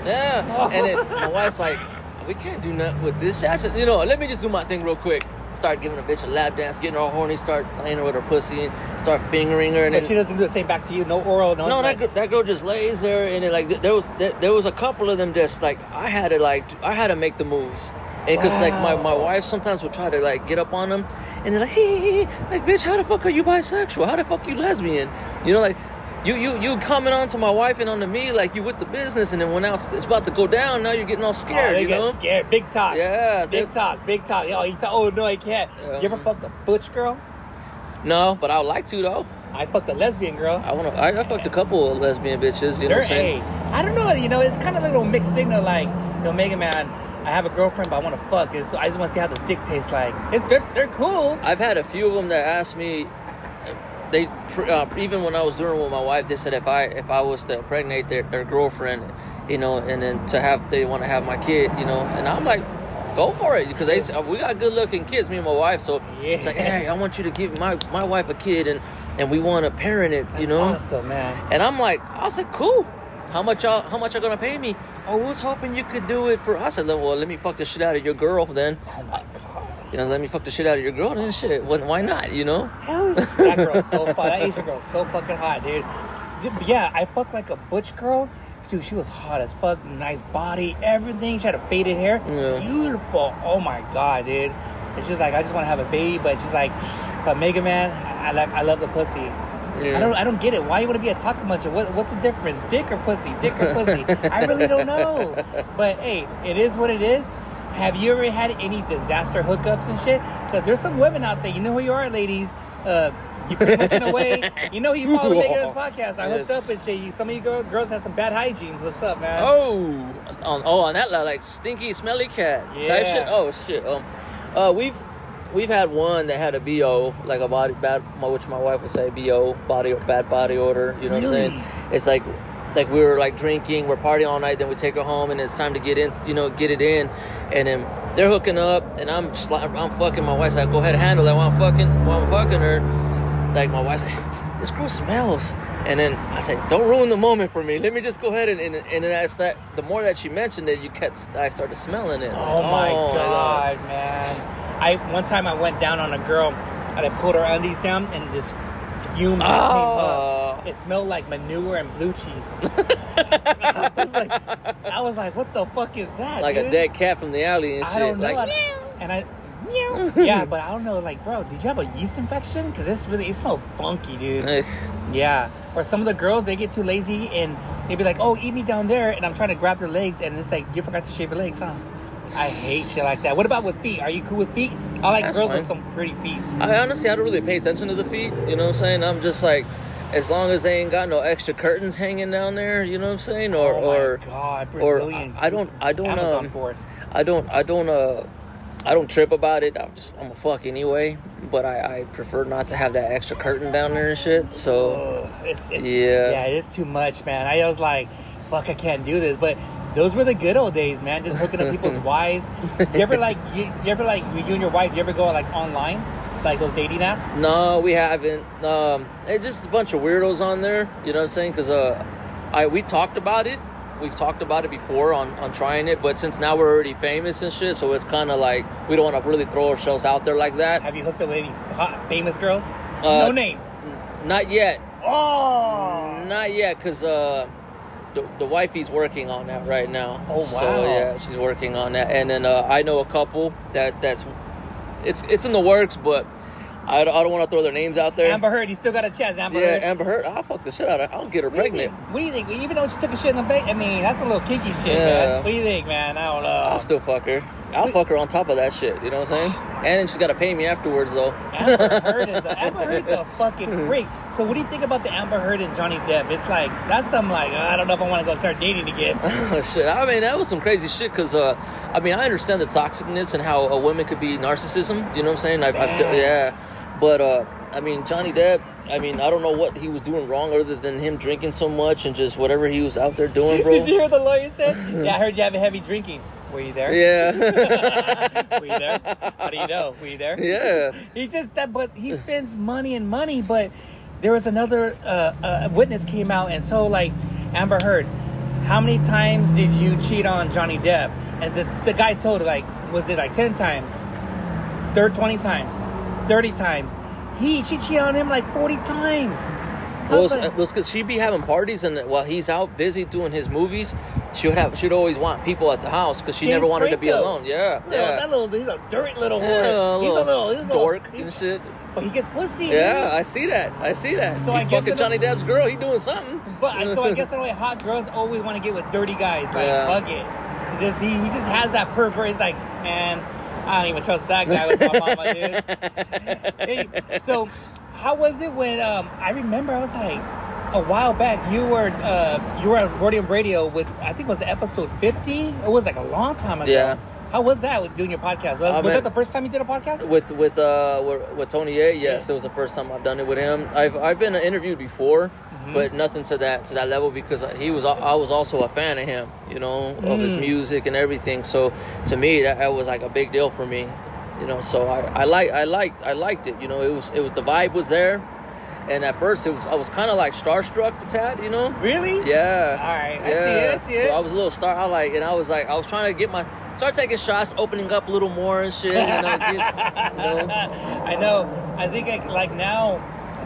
yeah. And then my wife's like, we can't do nothing with this. shit." I said, you know, let me just do my thing real quick. Start giving a bitch a lap dance, getting her horny, start playing her with her pussy, and start fingering her, and But then she doesn't do the same back to you. No oral. No. no, that girl, that girl just lays there, and it, like th- there was there, there was a couple of them just like I had to like I had to make the moves, and because like my, my wife sometimes would try to like get up on them, and they're like, hey, hey, hey, like bitch, how the fuck are you bisexual? How the fuck are you lesbian? You know, like you you you coming on to my wife and on to me like you with the business, and then when now it's, about to go down, now you're getting all Oh, scared, they you get know? scared. Big talk. Yeah, Big talk. Big talk. Oh, he ta- oh no, I can't. Yeah. You ever fucked a butch girl? No, but I would like to though. I fucked a lesbian girl. I want to. I, I fucked a couple of lesbian bitches. You know They're what I'm saying? A. I don't know. You know, it's kind of like a little mixed signal. Like, yo, Mega Man, I have a girlfriend, but I want to fuck. So I just want to see how the dick tastes like. They're they're cool. I've had a few of them that asked me. They uh, even when I was doing it with my wife, they said if I if I was to impregnate their, their girlfriend, you know, and then to have they want to have my kid, you know, and I'm like, go for it because they we got good looking kids, me and my wife. So it's like, hey, I want you to give my my wife a kid, and and we want to parent it, you That's know. awesome, man. And I'm like, I said, cool. How much y'all? How much are y'all gonna pay me? Oh, we was hoping you could do it for us. I said, well, let me fuck the shit out of your girl then. Oh my god. You know, let me fuck the shit out of your girl. Then shit, why why not? You know? Hell, that girl's so fun. That Asian girl's so fucking hot, dude. Dude, Yeah, I fucked like a butch girl. dude, she was hot as fuck, nice body, everything. She had a faded hair, Yeah. beautiful. Oh my god, dude. It's just like I just want to have a baby, but she's like, but Mega Man, I, I like, I love the pussy. Yeah. I don't, I don't get it. Why you want to be a taco muncher? What, what's the difference, dick or pussy? Dick or pussy? I really don't know. But hey, it is what it is. Have you ever had any disaster hookups and shit? Because there's some women out there. You know who you are, ladies. Uh, you pretty much in a way. You know you follow Big Ass podcast. I hooked up and shit. You, some of you girl, girls have some bad hygienes. What's up, man? Oh, on oh on that li- like stinky, smelly cat type shit. Oh shit. Um, uh, we've we've had one that had a bo like a body bad, which my wife would say bo body bad body odor. You know what I'm saying? It's like like we were like drinking, we're partying all night, then we take her home, and it's time to get in, you know, get it in, and then they're hooking up, and I'm I'm fucking my wife's like, go ahead and handle that while I'm fucking while I'm fucking her. Like my wife's like, this girl smells. And then I said, don't ruin the moment for me. Let me just go ahead and and, and then as that the more that she mentioned it, you kept I started smelling it. Oh, my, oh god, man! I one time I went down on a girl and I pulled her undies down and this fume just Oh. came up. Oh. It smelled like manure and blue cheese. I, was like, I was like, what the fuck is that? Like a dead cat from the alley and shit. I don't know. Like, and I. yeah, but I don't know. Like, bro, did you have a yeast infection? Because this really it smelled funky, dude. Yeah. Or some of the girls, they get too lazy and they be like, oh, eat me down there. And I'm trying to grab their legs. And it's like, you forgot to shave your legs, huh? I hate shit like that. What about with feet? Are you cool with feet? I like That's girls fine. with some pretty feet. I honestly I don't really pay attention to the feet. You know what I'm saying? I'm just like, as long as they ain't got no extra curtains hanging down there. You know what I'm saying? Or oh or my God, or Brazilian. I don't I don't Amazon um, forest. I don't I don't uh I don't trip about it. I'm just I'm a fuck anyway. But I, I prefer not to have that extra curtain down there and shit. So it's, it's, Yeah. yeah, it is too much, man. I was like, fuck, I can't do this. But those were the good old days, man. Just hooking up people's wives. You ever like, you, you ever like, you and your wife, you ever go like online, like those dating apps? no, we haven't. Um, it's just a bunch of weirdos on there. You know what I'm saying? Because uh, I we talked about it. We've talked about it before on, on trying it, but since now we're already famous and shit, so it's kind of like we don't want to really throw ourselves out there like that. Have you hooked up with any hot, famous girls? Uh, no names. Not yet. Oh, Not yet, cause uh, the the wifey's working on that right now. Oh, So yeah, she's working on that, and then uh, I know a couple that that's it's it's in the works, but I, don't- I don't want to throw their names out there. Amber Heard. You still got a chance, Amber yeah, Heard. Amber Heard. I'll fuck the shit out of her. I'll get her What pregnant. think? What do you think? Even though she took a shit in the bed, I mean, that's a little kinky shit, Yeah. man. What do you think, man? I don't know. I'll still fuck her. I'll fuck her on top of that shit. You know what I'm saying? And then she's got to pay me afterwards, though. Amber Heard is a, Amber Heard's a fucking freak. So what do you think about the Amber Heard and Johnny Depp? It's like that's some like I don't know if I want to go start dating again. shit. I mean, that was some crazy shit because, uh, I mean, I understand the toxicness and how a woman could be narcissism. You know what I'm saying? I've, I've, Yeah. But, uh, I mean, Johnny Depp, I mean, I don't know what he was doing wrong other than him drinking so much and just whatever he was out there doing, bro. Did you hear the lawyer said? Yeah, I heard you have a heavy drinking. Were you there? yeah. Were you there? How do you know? Were you there? yeah. He just that, but he spends money and money. But there was another uh, uh, witness came out and told like Amber Heard, how many times did you cheat on Johnny Depp? And the, the guy told her like, was it like ten times, third twenty times, thirty times? He she cheated on him like forty times. Well, it was because she'd be having parties, and while he's out busy doing his movies, she would have she'd always want people at the house because she James never wanted to be alone. Yeah, little, yeah. that little he's a dirt little Yeah, whore. he's a little he's a little- dork he's- and shit. But he gets pussy. Yeah, dude. I see that. I see that. So he I guess fucking Johnny Depp's girl. He doing something. But I- so I guess in way, hot girls always want to get with dirty guys. Like Yeah. fuck it. He just he, he just has that pervert. He's like, man, I don't even trust that guy with my mama, dude. Hey, so how was it when um, I remember I was like a while back you were uh, you were at Rhodium Radio with I think it was episode fifty. It was like a long time ago. Yeah. How was that with doing your podcast? Was, was mean- that the first time you did a podcast? with with uh with, with Tony A. Yes, Yeah. it was the first time I've done it with him. I've I've been interviewed before, Mm-hmm. but nothing to that to that level because he was I was also a fan of him. You know, of his Mm. music and everything. So to me, that, that was like a big deal for me. You know, so I I like I liked I liked it. You know, it was it was the vibe was there. And at first, it was I was kind of like starstruck to Tad, you know. really? Yeah. All right, I see it, I see it. So I was a little star. I like, and I was like, I was trying to get my start taking shots, opening up a little more and shit. You know, get, you know. I know. I think like, like now,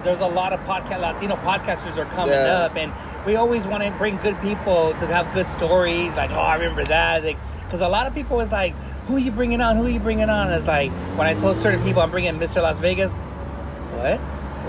there's a lot of podcast Latino podcasters are coming Yeah. up, and we always want to bring good people to have good stories. Like, oh, I remember that. Because a lot of people was like, who are you bringing on? Who are you bringing on? It's like when I told certain people I'm bringing Mr. Las Vegas. What?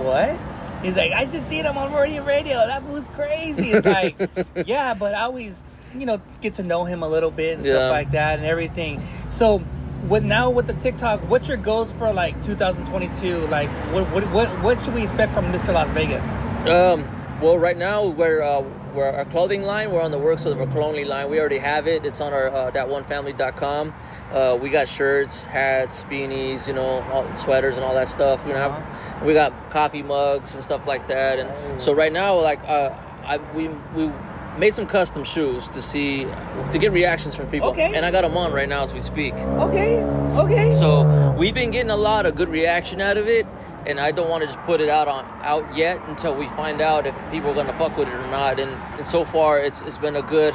What? He's like, I just seen him on radio radio. That was crazy. It's like, yeah, but I always, you know, get to know him a little bit and Yeah. stuff like that and everything. So, with now with the TikTok, what's your goals for like 2022? Like, what what what, what should we expect from Mr. Las Vegas? Um, well, right now we're uh, we're our clothing line. We're on the works of our clothing line. We already have it. It's on our uh, thatonefamily.com. Uh, we got shirts, hats, beanies, you know, all, sweaters and all that stuff. We Uh-huh. have we got coffee mugs and stuff like that. And Oh. so right now, like uh, I we we made some custom shoes to see to get reactions from people. Okay. And I got them on right now as we speak. Okay, okay. So we've been getting a lot of good reaction out of it, and I don't want to just put it out on out yet until we find out if people are gonna fuck with it or not. And, and so far, it's it's been a good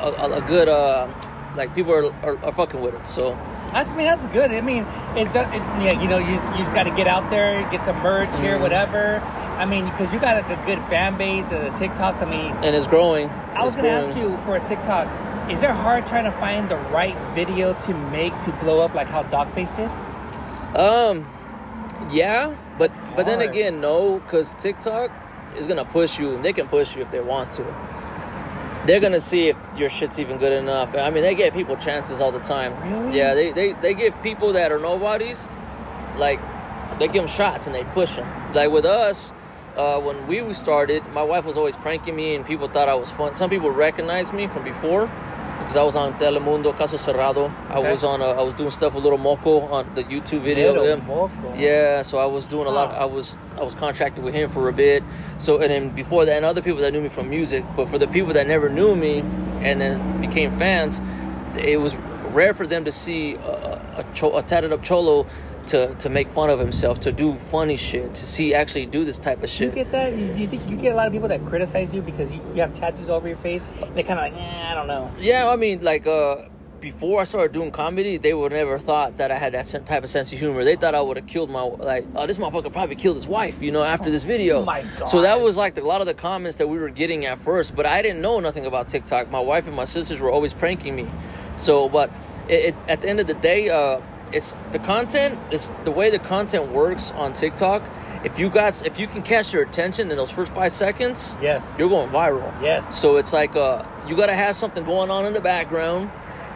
a, a, a good uh like people are, are, are fucking with it. So That's I mean that's good. I mean it's uh, it, yeah you know you just, you just got to get out there, get some merch here, Mm-hmm. whatever. I mean because you got a, a good fan base and the TikToks. I mean and it's growing. I was It's gonna ask you for a TikTok. Is it hard trying to find the right video to make to blow up like how Dogface did? Um, yeah, but but then again, no, because TikTok is gonna push you, and they can push you if they want to. They're gonna see if your shit's even good enough. I mean, they give people chances all the time. Really? Yeah, they they, they give people that are nobodies, like they give them shots and they push them. Like with us, uh, when we started, my wife was always pranking me, and people thought I was fun. Some people recognized me from before because I was on Telemundo, Caso Cerrado. I Okay. was on. Uh, I was doing stuff with Little Moco on the YouTube video. Little Yeah. Moco. Yeah, so I was doing a lot. I was I was contracted with him for a bit. So and then before that, and other people that knew me from music. But for the people that never knew me and then became fans, it was rare for them to see a, a, a tatted up cholo to to make fun of himself, to do funny shit, to see actually do this type of Do you shit. get that? You, you think you get a lot of people that criticize you because you, you have tattoos over your face? They kind of like, eh, I don't know. Yeah, I mean, like uh, before I started doing comedy, they would never thought that I had that type of sense of humor. They thought I would have killed my like, oh, this motherfucker probably killed his wife, you know, after this video. Oh my So that was like the, a lot of the comments that we were getting at first, but I didn't know nothing about TikTok. My wife and my sisters were always pranking me. So, but it, it, at the end of the day, uh, it's the content. It's the way the content works on TikTok. If you got, if you can catch their attention in those first five seconds, Yes. you're going viral. Yes. So it's like uh, you got to have something going on in the background,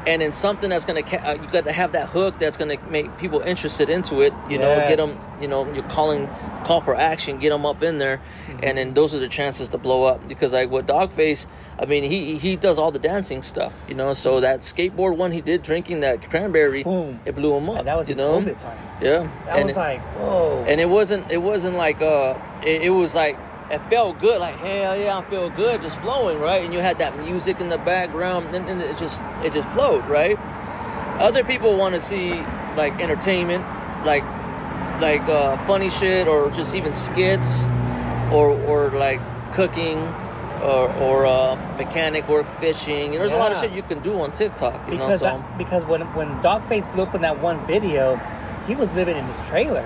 and then something that's gonna ca- uh, you got to have that hook that's gonna make people interested into it. You know, get them. You know, you're calling call for action, get them up in there, Mm-hmm. and then those are the chances to blow up. Because like with Dogface, I mean, he he does all the dancing stuff. You know, so that skateboard one he did drinking that cranberry, Boom. it blew him up. And that was you know, COVID times. yeah. That and was it- like, whoa. and it wasn't it wasn't like uh it, it was like it felt good like hell yeah i feel good just flowing right? And you had that music in the background and, and it just it just flowed right? Other people want to see like entertainment like like uh funny shit or just even skits or or like cooking or or uh mechanic work fishing. There's a lot of shit you can do on tiktok you because know so I- because when when Dogface blew up in that one video, he was living in his trailer.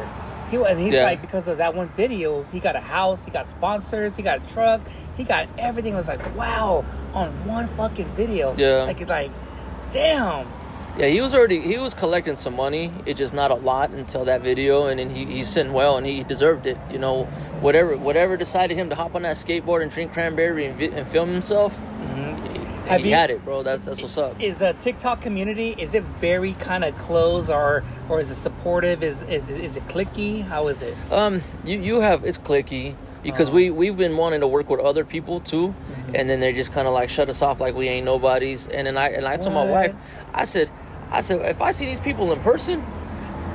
He and he's Yeah. like because of that one video, he got a house, he got sponsors, he got a truck, he got everything. I was like, wow, on one fucking video. Yeah. like it's like, damn. Yeah, he was already he was collecting some money. It just not a lot until that video, and then he, he's sitting well, and he deserved it. You know, whatever whatever decided him to hop on that skateboard and drink cranberry and, vi- and film himself. And. Have he you- had it, bro. That's that's what's up. Is a TikTok community is it very kind of close or or is it supportive? Is is it- is it clicky? How is it? Um, you you have it's clicky because Uh-huh. we we've been wanting to work with other people too, Mm-hmm. and then they just kind of like shut us off like we ain't nobodies. And then I and I told my wife, I said, I said if I see these people in person,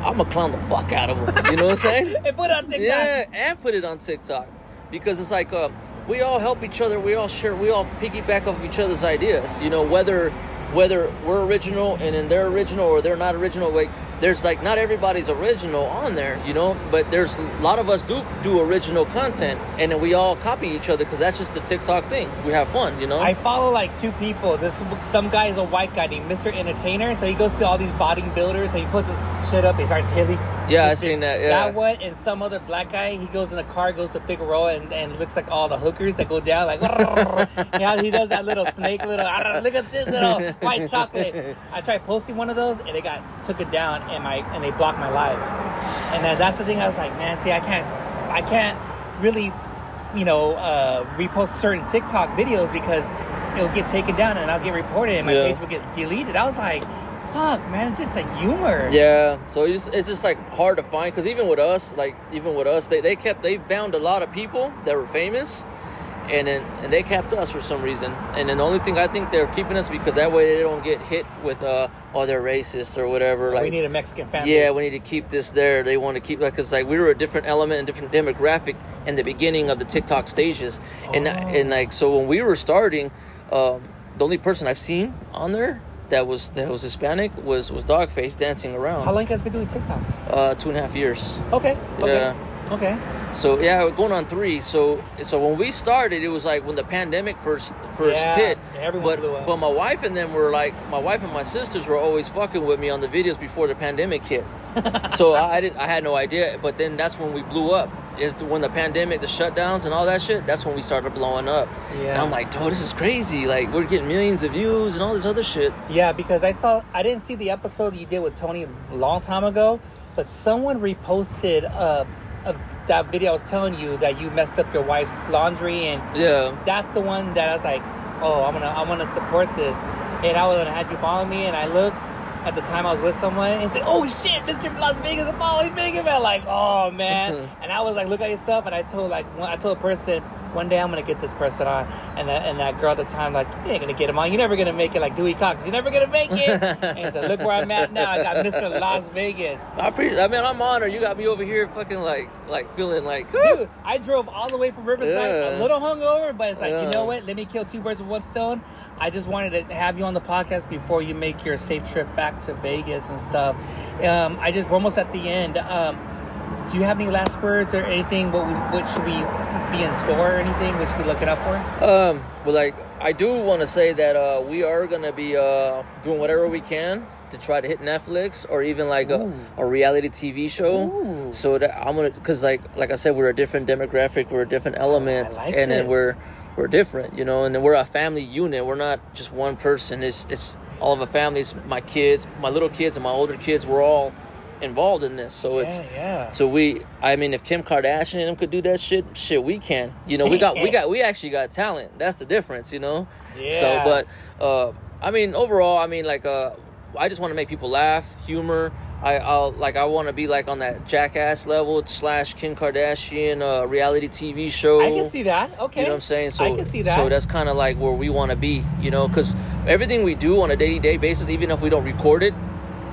I'm gonna clown the fuck out of them. You know what I'm saying? and put it on TikTok. Yeah, and put it on TikTok because it's like uh, we all help each other. We all share. We all piggyback off each other's ideas. You know, whether whether we're original and then they're original or they're not original. Like there's like not everybody's original on there. You know, but there's a lot of us do do original content, and then we all copy each other because that's just the TikTok thing. We have fun. You know. I follow like two people. This some guy is a white guy named Mr. Entertainer. So he goes to all these bodybuilders and he puts his shit up. He starts hitting, Yeah, I seen that. Yeah. That one and some other black guy. He goes in a car, goes to Figueroa, and, and looks like all the hookers that go down. Like, yeah, he does that little snake, little. Look at this little white chocolate. I tried posting one of those, and it got took it down, and my and they blocked my live. And then that's the thing. I was like, man, see, I can't, I can't really, you know, uh, repost certain TikTok videos because it'll get taken down and I'll get reported and my Yeah. page will get deleted. I was like, fuck, man, it's just a humor. Yeah, so it's just, it's just like hard to find because even with us, like even with us, they, they kept they found a lot of people that were famous, and then and they kept us for some reason. And then the only thing I think they're keeping us because that way they don't get hit with uh oh they're racist or whatever. Like we need a Mexican fan yeah, we need to keep this there. They want to keep like because like we were a different element and different demographic in the beginning of the TikTok stages, and Oh. and like so when we were starting, um, the only person I've seen on there. That was that was Hispanic was was Dogface dancing around How long has been doing TikTok? uh, two and a half years. Okay. Okay. Yeah. Okay. So yeah, we're going on three. So so when we started, it was like when the pandemic first first Yeah, hit. everyone but blew up. but my wife and them were like my wife and my sisters were always fucking with me on the videos before the pandemic hit. so I, I didn't I had no idea. But then that's when we blew up. Is when the pandemic, the shutdowns, and all that shit. That's when we started blowing up. Yeah. And I'm like, dude, this is crazy. Like we're getting millions of views and all this other shit. Yeah, because I saw I didn't see the episode you did with Tony a long time ago, but someone reposted uh, a, that video I was telling you that you messed up your wife's laundry and Yeah. that's the one that I was like, oh, I'm gonna I'm gonna support this, and I was gonna have you follow me, and I looked at the time I was with someone and said, oh shit, Mr. Las Vegas following Vegas, man, like oh man, and I was like, look at yourself, and I told like one, I told a person one day I'm gonna get this person on, and that and that girl at the time like you ain't gonna get him on, you're never gonna make it like Dewey Cox, you're never gonna make it, and he said, look where I'm at now, I got Mr. Las Vegas. I appreciate. I mean, I'm honored. You got me over here, fucking like, like feeling like, Dude, I drove all the way from Riverside, Yeah. a little hungover, but it's like, you know what? Let me kill two birds with one stone. I just wanted to have you on the podcast before you make your safe trip back to Vegas and stuff. Um, I just we're almost at the end. Um, do you have any last words or anything? What we, what should we be in store or anything? What should we look it up for? Um, but like, I do want to say that uh, we are gonna be uh, doing whatever we can to try to hit Netflix or even like a, a reality TV show. Ooh. So that I'm gonna, cause like like I said, we're a different demographic, we're a different element, like and then we're we're different, you know, and we're a family unit. We're not just one person. It's it's all of a family. It's my kids, my little kids, and my older kids. We're all involved in this. So it's yeah, yeah. so we, I mean, if Kim Kardashian and them could do that shit, shit, we can. You know, we got, we got, we actually got talent. That's the difference, you know. Yeah. So, but, uh, I mean, overall, I mean, like, uh, I just want to make people laugh, humor. I, I'll like, I want to be like on that jackass level slash Kim Kardashian uh, reality TV show. I can see that. Okay, You know what I'm saying? So, I can see that. so that's kind of like where we want to be, you know, because everything we do on a day to day basis, even if we don't record it,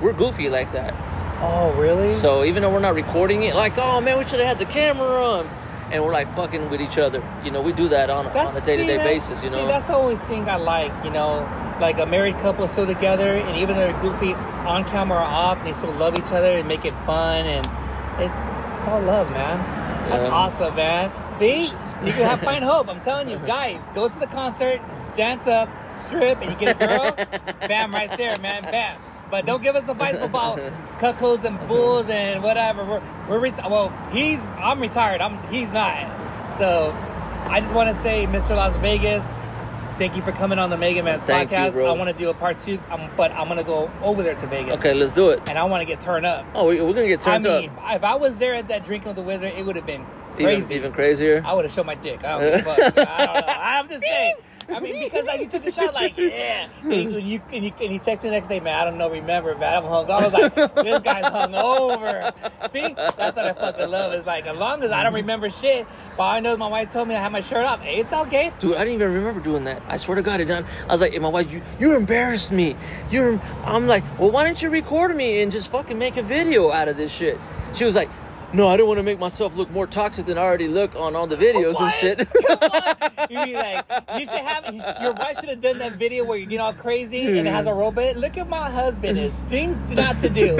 we're goofy like that. oh, really? So even though we're not recording it, like, oh man, we should have had the camera on, and we're like fucking with each other. You know, we do that on, on a day to day basis. You know, see, that's the always thing I like. You know, like a married couple still together, and even though they're goofy on camera or off, they still love each other and make it fun, and it, it's all love, man. That's Yeah. awesome, man. See, you can have find hope. I'm telling you, guys, go to the concert, dance up, strip, and you get a girl. bam, right there, man. Bam. But don't give us advice about cuckolds and bulls and whatever. We're we're reti- well. He's I'm retired. I'm he's not. So I just want to say, Mr. Las Vegas, thank you for coming on the Mega Man's Thank you, podcast. bro. I want to do a part two, um, but I'm gonna go over there to Vegas. okay, let's do it. And I want to get turned up. Oh, we, we're gonna get turned I mean, up. if I was there at that drinking with the wizard, it would have been crazy. Even, even crazier. I would have showed my dick. I don't give a fuck. I don't know. I'm just saying. I mean, because like you took the shot, like yeah, and you and you and you, and you text me the next day, man. I don't know, remember, man. I'm hung. I was like, this guy's hung over. See, that's what I fucking love. It's like as long as I don't remember shit, but I know my wife told me I had my shirt off. It's okay. Dude, I didn't even remember doing that. I swear to God, I done. I was like, hey, my wife, you you embarrassed me. You're. I'm like, well, why don't you record me and just fucking make a video out of this shit? She was like, no, I don't want to make myself look more toxic than I already look on all the videos and shit. You mean like you should have your wife should have done that video where you get all crazy and it has a robot. Look at my husband is things not to do.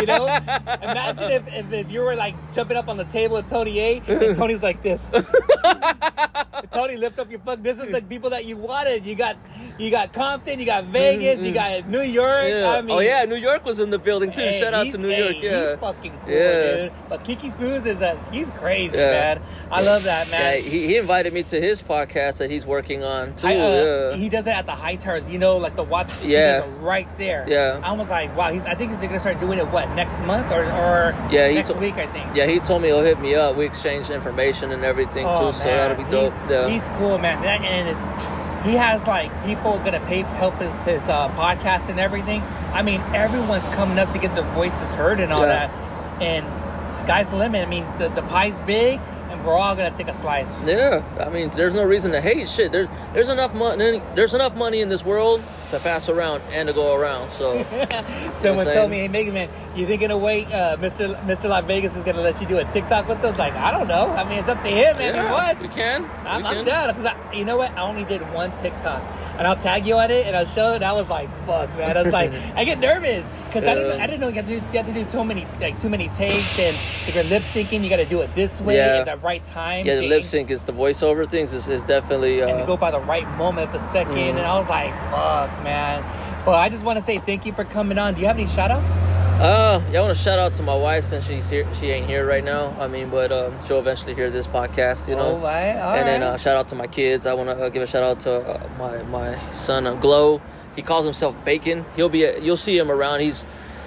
You know? Imagine if, if, if you were like jumping up on the table with Tony A and Tony's like this. Tony, lift up your fuck. This is the people that you wanted. You got you got Compton, you got Vegas, you got New York. Yeah. I oh, mean, oh yeah, New York was in the building too. Shout out to New hey, York. Yeah. he's fucking cool, Yeah. dude. But Kiki Smooth is a he's crazy, Yeah. man. I love that, Yeah, man. he, he invited me to his podcast that he's working on too. I, uh, yeah. He does it at the high towers, you know, like the watch. Yeah. right there. Yeah. I was like, wow. He's. I think they're gonna start doing it what next month or or Yeah, he next to- week. I think. yeah, he told me he'll hit me up. We exchanged information and everything Oh, too, so man. that'll be dope. He's, yeah. he's cool, man. That, and it's he has like people gonna pay help his, his uh, podcast and everything. I mean, everyone's coming up to get their voices heard and all Yeah. that. And sky's the limit. I mean, the, the pie's big, and we're all gonna take a slice. Yeah, I mean, there's no reason to hate shit. There's there's enough money. There's enough money in this world to pass around and to go around. So Someone told me, "Hey, Mega Man, you think in a way, uh, Mr. Mr. Las Vegas is gonna let you do a TikTok with them?" Like, I don't know. I mean, it's up to him, man. He yeah, wants. we can. I'm, we I'm can. down because you know what? I only did one TikTok, and I'll tag you on it, and I'll show it. And I was like, "Fuck, man!" I was like, I get nervous because I, didn't, I didn't know you had, to do, you had to do too many, like too many takes, and if you're lip syncing, you got to do it this way Yeah. at the right time. Yeah, the lip sync is the voiceover things is, is definitely. and to Uh, go by the right moment the 2nd Mhm. and I was like, "Fuck, man!" But I just want to say thank you for coming on. Do you have any shout outs? uh, yeah, I want to shout out to my wife since she's here. She ain't here right now. I mean, but um, she'll eventually hear this podcast, you know. All right, all and then uh, shout out to my kids. I want to uh, give a shout out to uh, my my son uh, Glow. He calls himself Bacon. He'll be a, you'll see him around. He's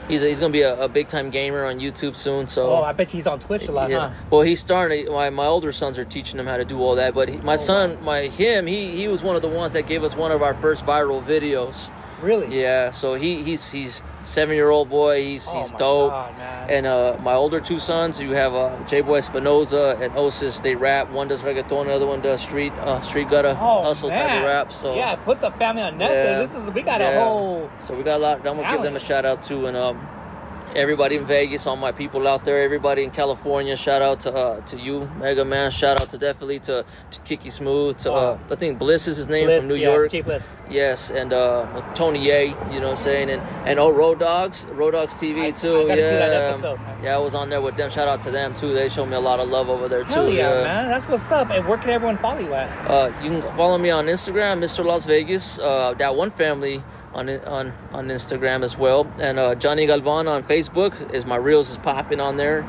he's he's gonna be a, a big time gamer on YouTube soon. So Oh, I bet he's on Twitch a lot, huh? Well, he's starting. My my older sons are teaching him how to do all that. But he, my Oh, son, my him, he he was one of the ones that gave us one of our first viral videos. Really? Yeah. So he he's he's seven year old boy. He's Oh he's dope. God, man. And uh, my older two sons, you have uh, J Boy Espinoza and Osis. They rap. One does reggaeton, the other one does street uh, street gutter Oh, hustle type of rap. So yeah, put the family on Netflix. Yeah. This is we got a whole. So we got a lot. I'm gonna give them a shout out too, and um, everybody in Vegas, all my people out there, everybody in California. Shout out to uh, to you, Mega Man. Shout out to definitely to, to Kiki Smooth. To uh, I think Bliss is his name Bliss, from New yeah, York. Bliss. Yes, and uh, Tony A. you know what I'm saying, and and oh Road Dogs, Road Dogs TV I- too. I yeah, see that episode, man. yeah, I was on there with them. Shout out to them too. They showed me a lot of love over there too. Hell yeah, man. That's what's up. And where can everyone follow you at? Uh, you can follow me on Instagram, Mr. Las Vegas. Uh, that one family on on on Instagram as well, and uh, Johnny Galvan on Facebook is my reels is popping on there,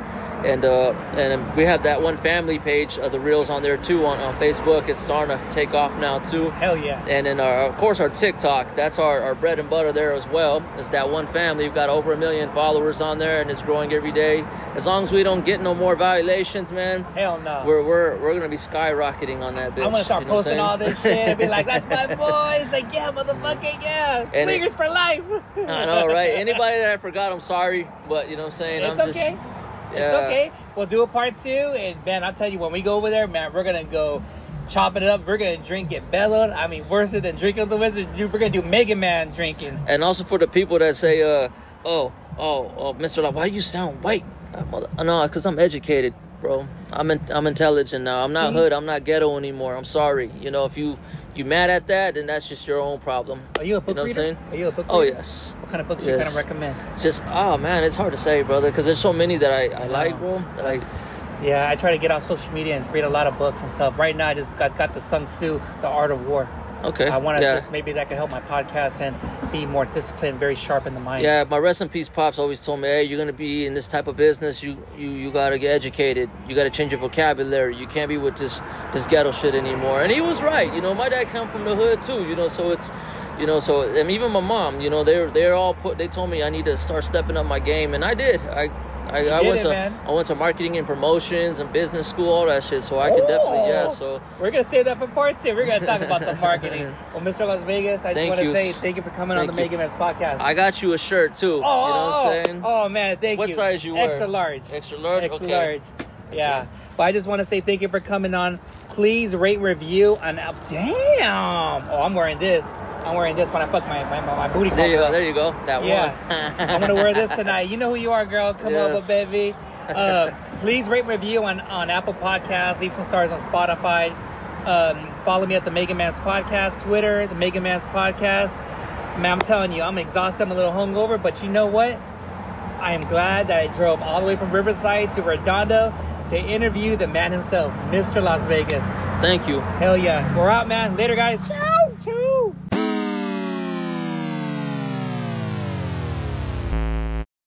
and uh, and we have that one family page of the reels on there too on, on Facebook. It's starting to take off now too. Hell yeah. And then, our, of course, our TikTok. That's our, our bread and butter there as well. It's that one family. We've got over a million followers on there, and it's growing every day. As long as we don't get no more violations, man, Hell no. we're we're, we're gonna be skyrocketing on that bitch. I'm gonna start you know posting all this shit and be like, "That's my boy." He's like, "Yeah, motherfucker, yeah, it- swingers for life." I know, right? Anybody that I forgot, I'm sorry, but you know what I'm saying. It's I'm okay. just It's Yeah. okay. We'll do a part two, and man, I'll tell you when we go over there, man, we're gonna go chopping it up. We're gonna drink it bellowed. I mean, worse than drinking the wizard. Dude, we're gonna do Mega Man drinking. And also for the people that say, uh, oh, oh, oh, Mr. Love, why you sound white? Uh, mother- No, because I'm educated, bro. I'm in, I'm intelligent now. I'm not hood. I'm not ghetto anymore. I'm sorry. You know, if you you mad at that, then that's just your own problem. Are you a book know what I'm saying? Are you a book Oh yes. What kind of books you Yes. kind of recommend? Just oh man, it's hard to say, brother, because there's so many that I, I like, bro. Like Yeah, I try to get on social media and read a lot of books and stuff. Right now, I just got, got the Sun Tzu, The Art of War. Okay, I want to yeah. just maybe that could help my podcast and be more disciplined, very sharp in the mind. Yeah, my rest in peace pops always told me, "Hey, you're gonna be in this type of business. You you you gotta get educated. You gotta change your vocabulary. You can't be with this this ghetto shit anymore." And he was right. You know, my dad come from the hood too. You know, so it's, you know, so and even my mom. You know, they're they're all put. They told me I need to start stepping up my game, and I did. I. I, I went it, to man. I went to marketing and promotions and business school, all that shit. So I can definitely yeah. Oh! So We're gonna save that for part two. We're gonna talk about the marketing. Well, Mr. Las Vegas, I just want to say thank you for coming on the Thank. Mega Man's podcast. I got you a shirt too. oh, you know what I'm oh! saying? Oh man, thank What you. What size you wear? Extra large. Extra large. Extra okay. large. Yeah. But I just want to say thank you for coming on. Please rate, review, and uh, damn. Oh, I'm wearing this. I'm wearing this when I fuck my my, my booty. There you go. There you go. That Yeah. one. I'm gonna wear this tonight. You know who you are, girl. Come Yes. over, baby. Uh, please rate review on, on Apple Podcasts. Leave some stars on Spotify. Um, follow me at the Mega Man's Podcast, Twitter, the Mega Man's Podcast. Man, I'm telling you, I'm exhausted. I'm a little hungover, but you know what? I am glad that I drove all the way from Riverside to Redondo to interview the man himself, Mr. Las Vegas. Thank you. Hell yeah. We're out, man. Later, guys. Ciao, ciao.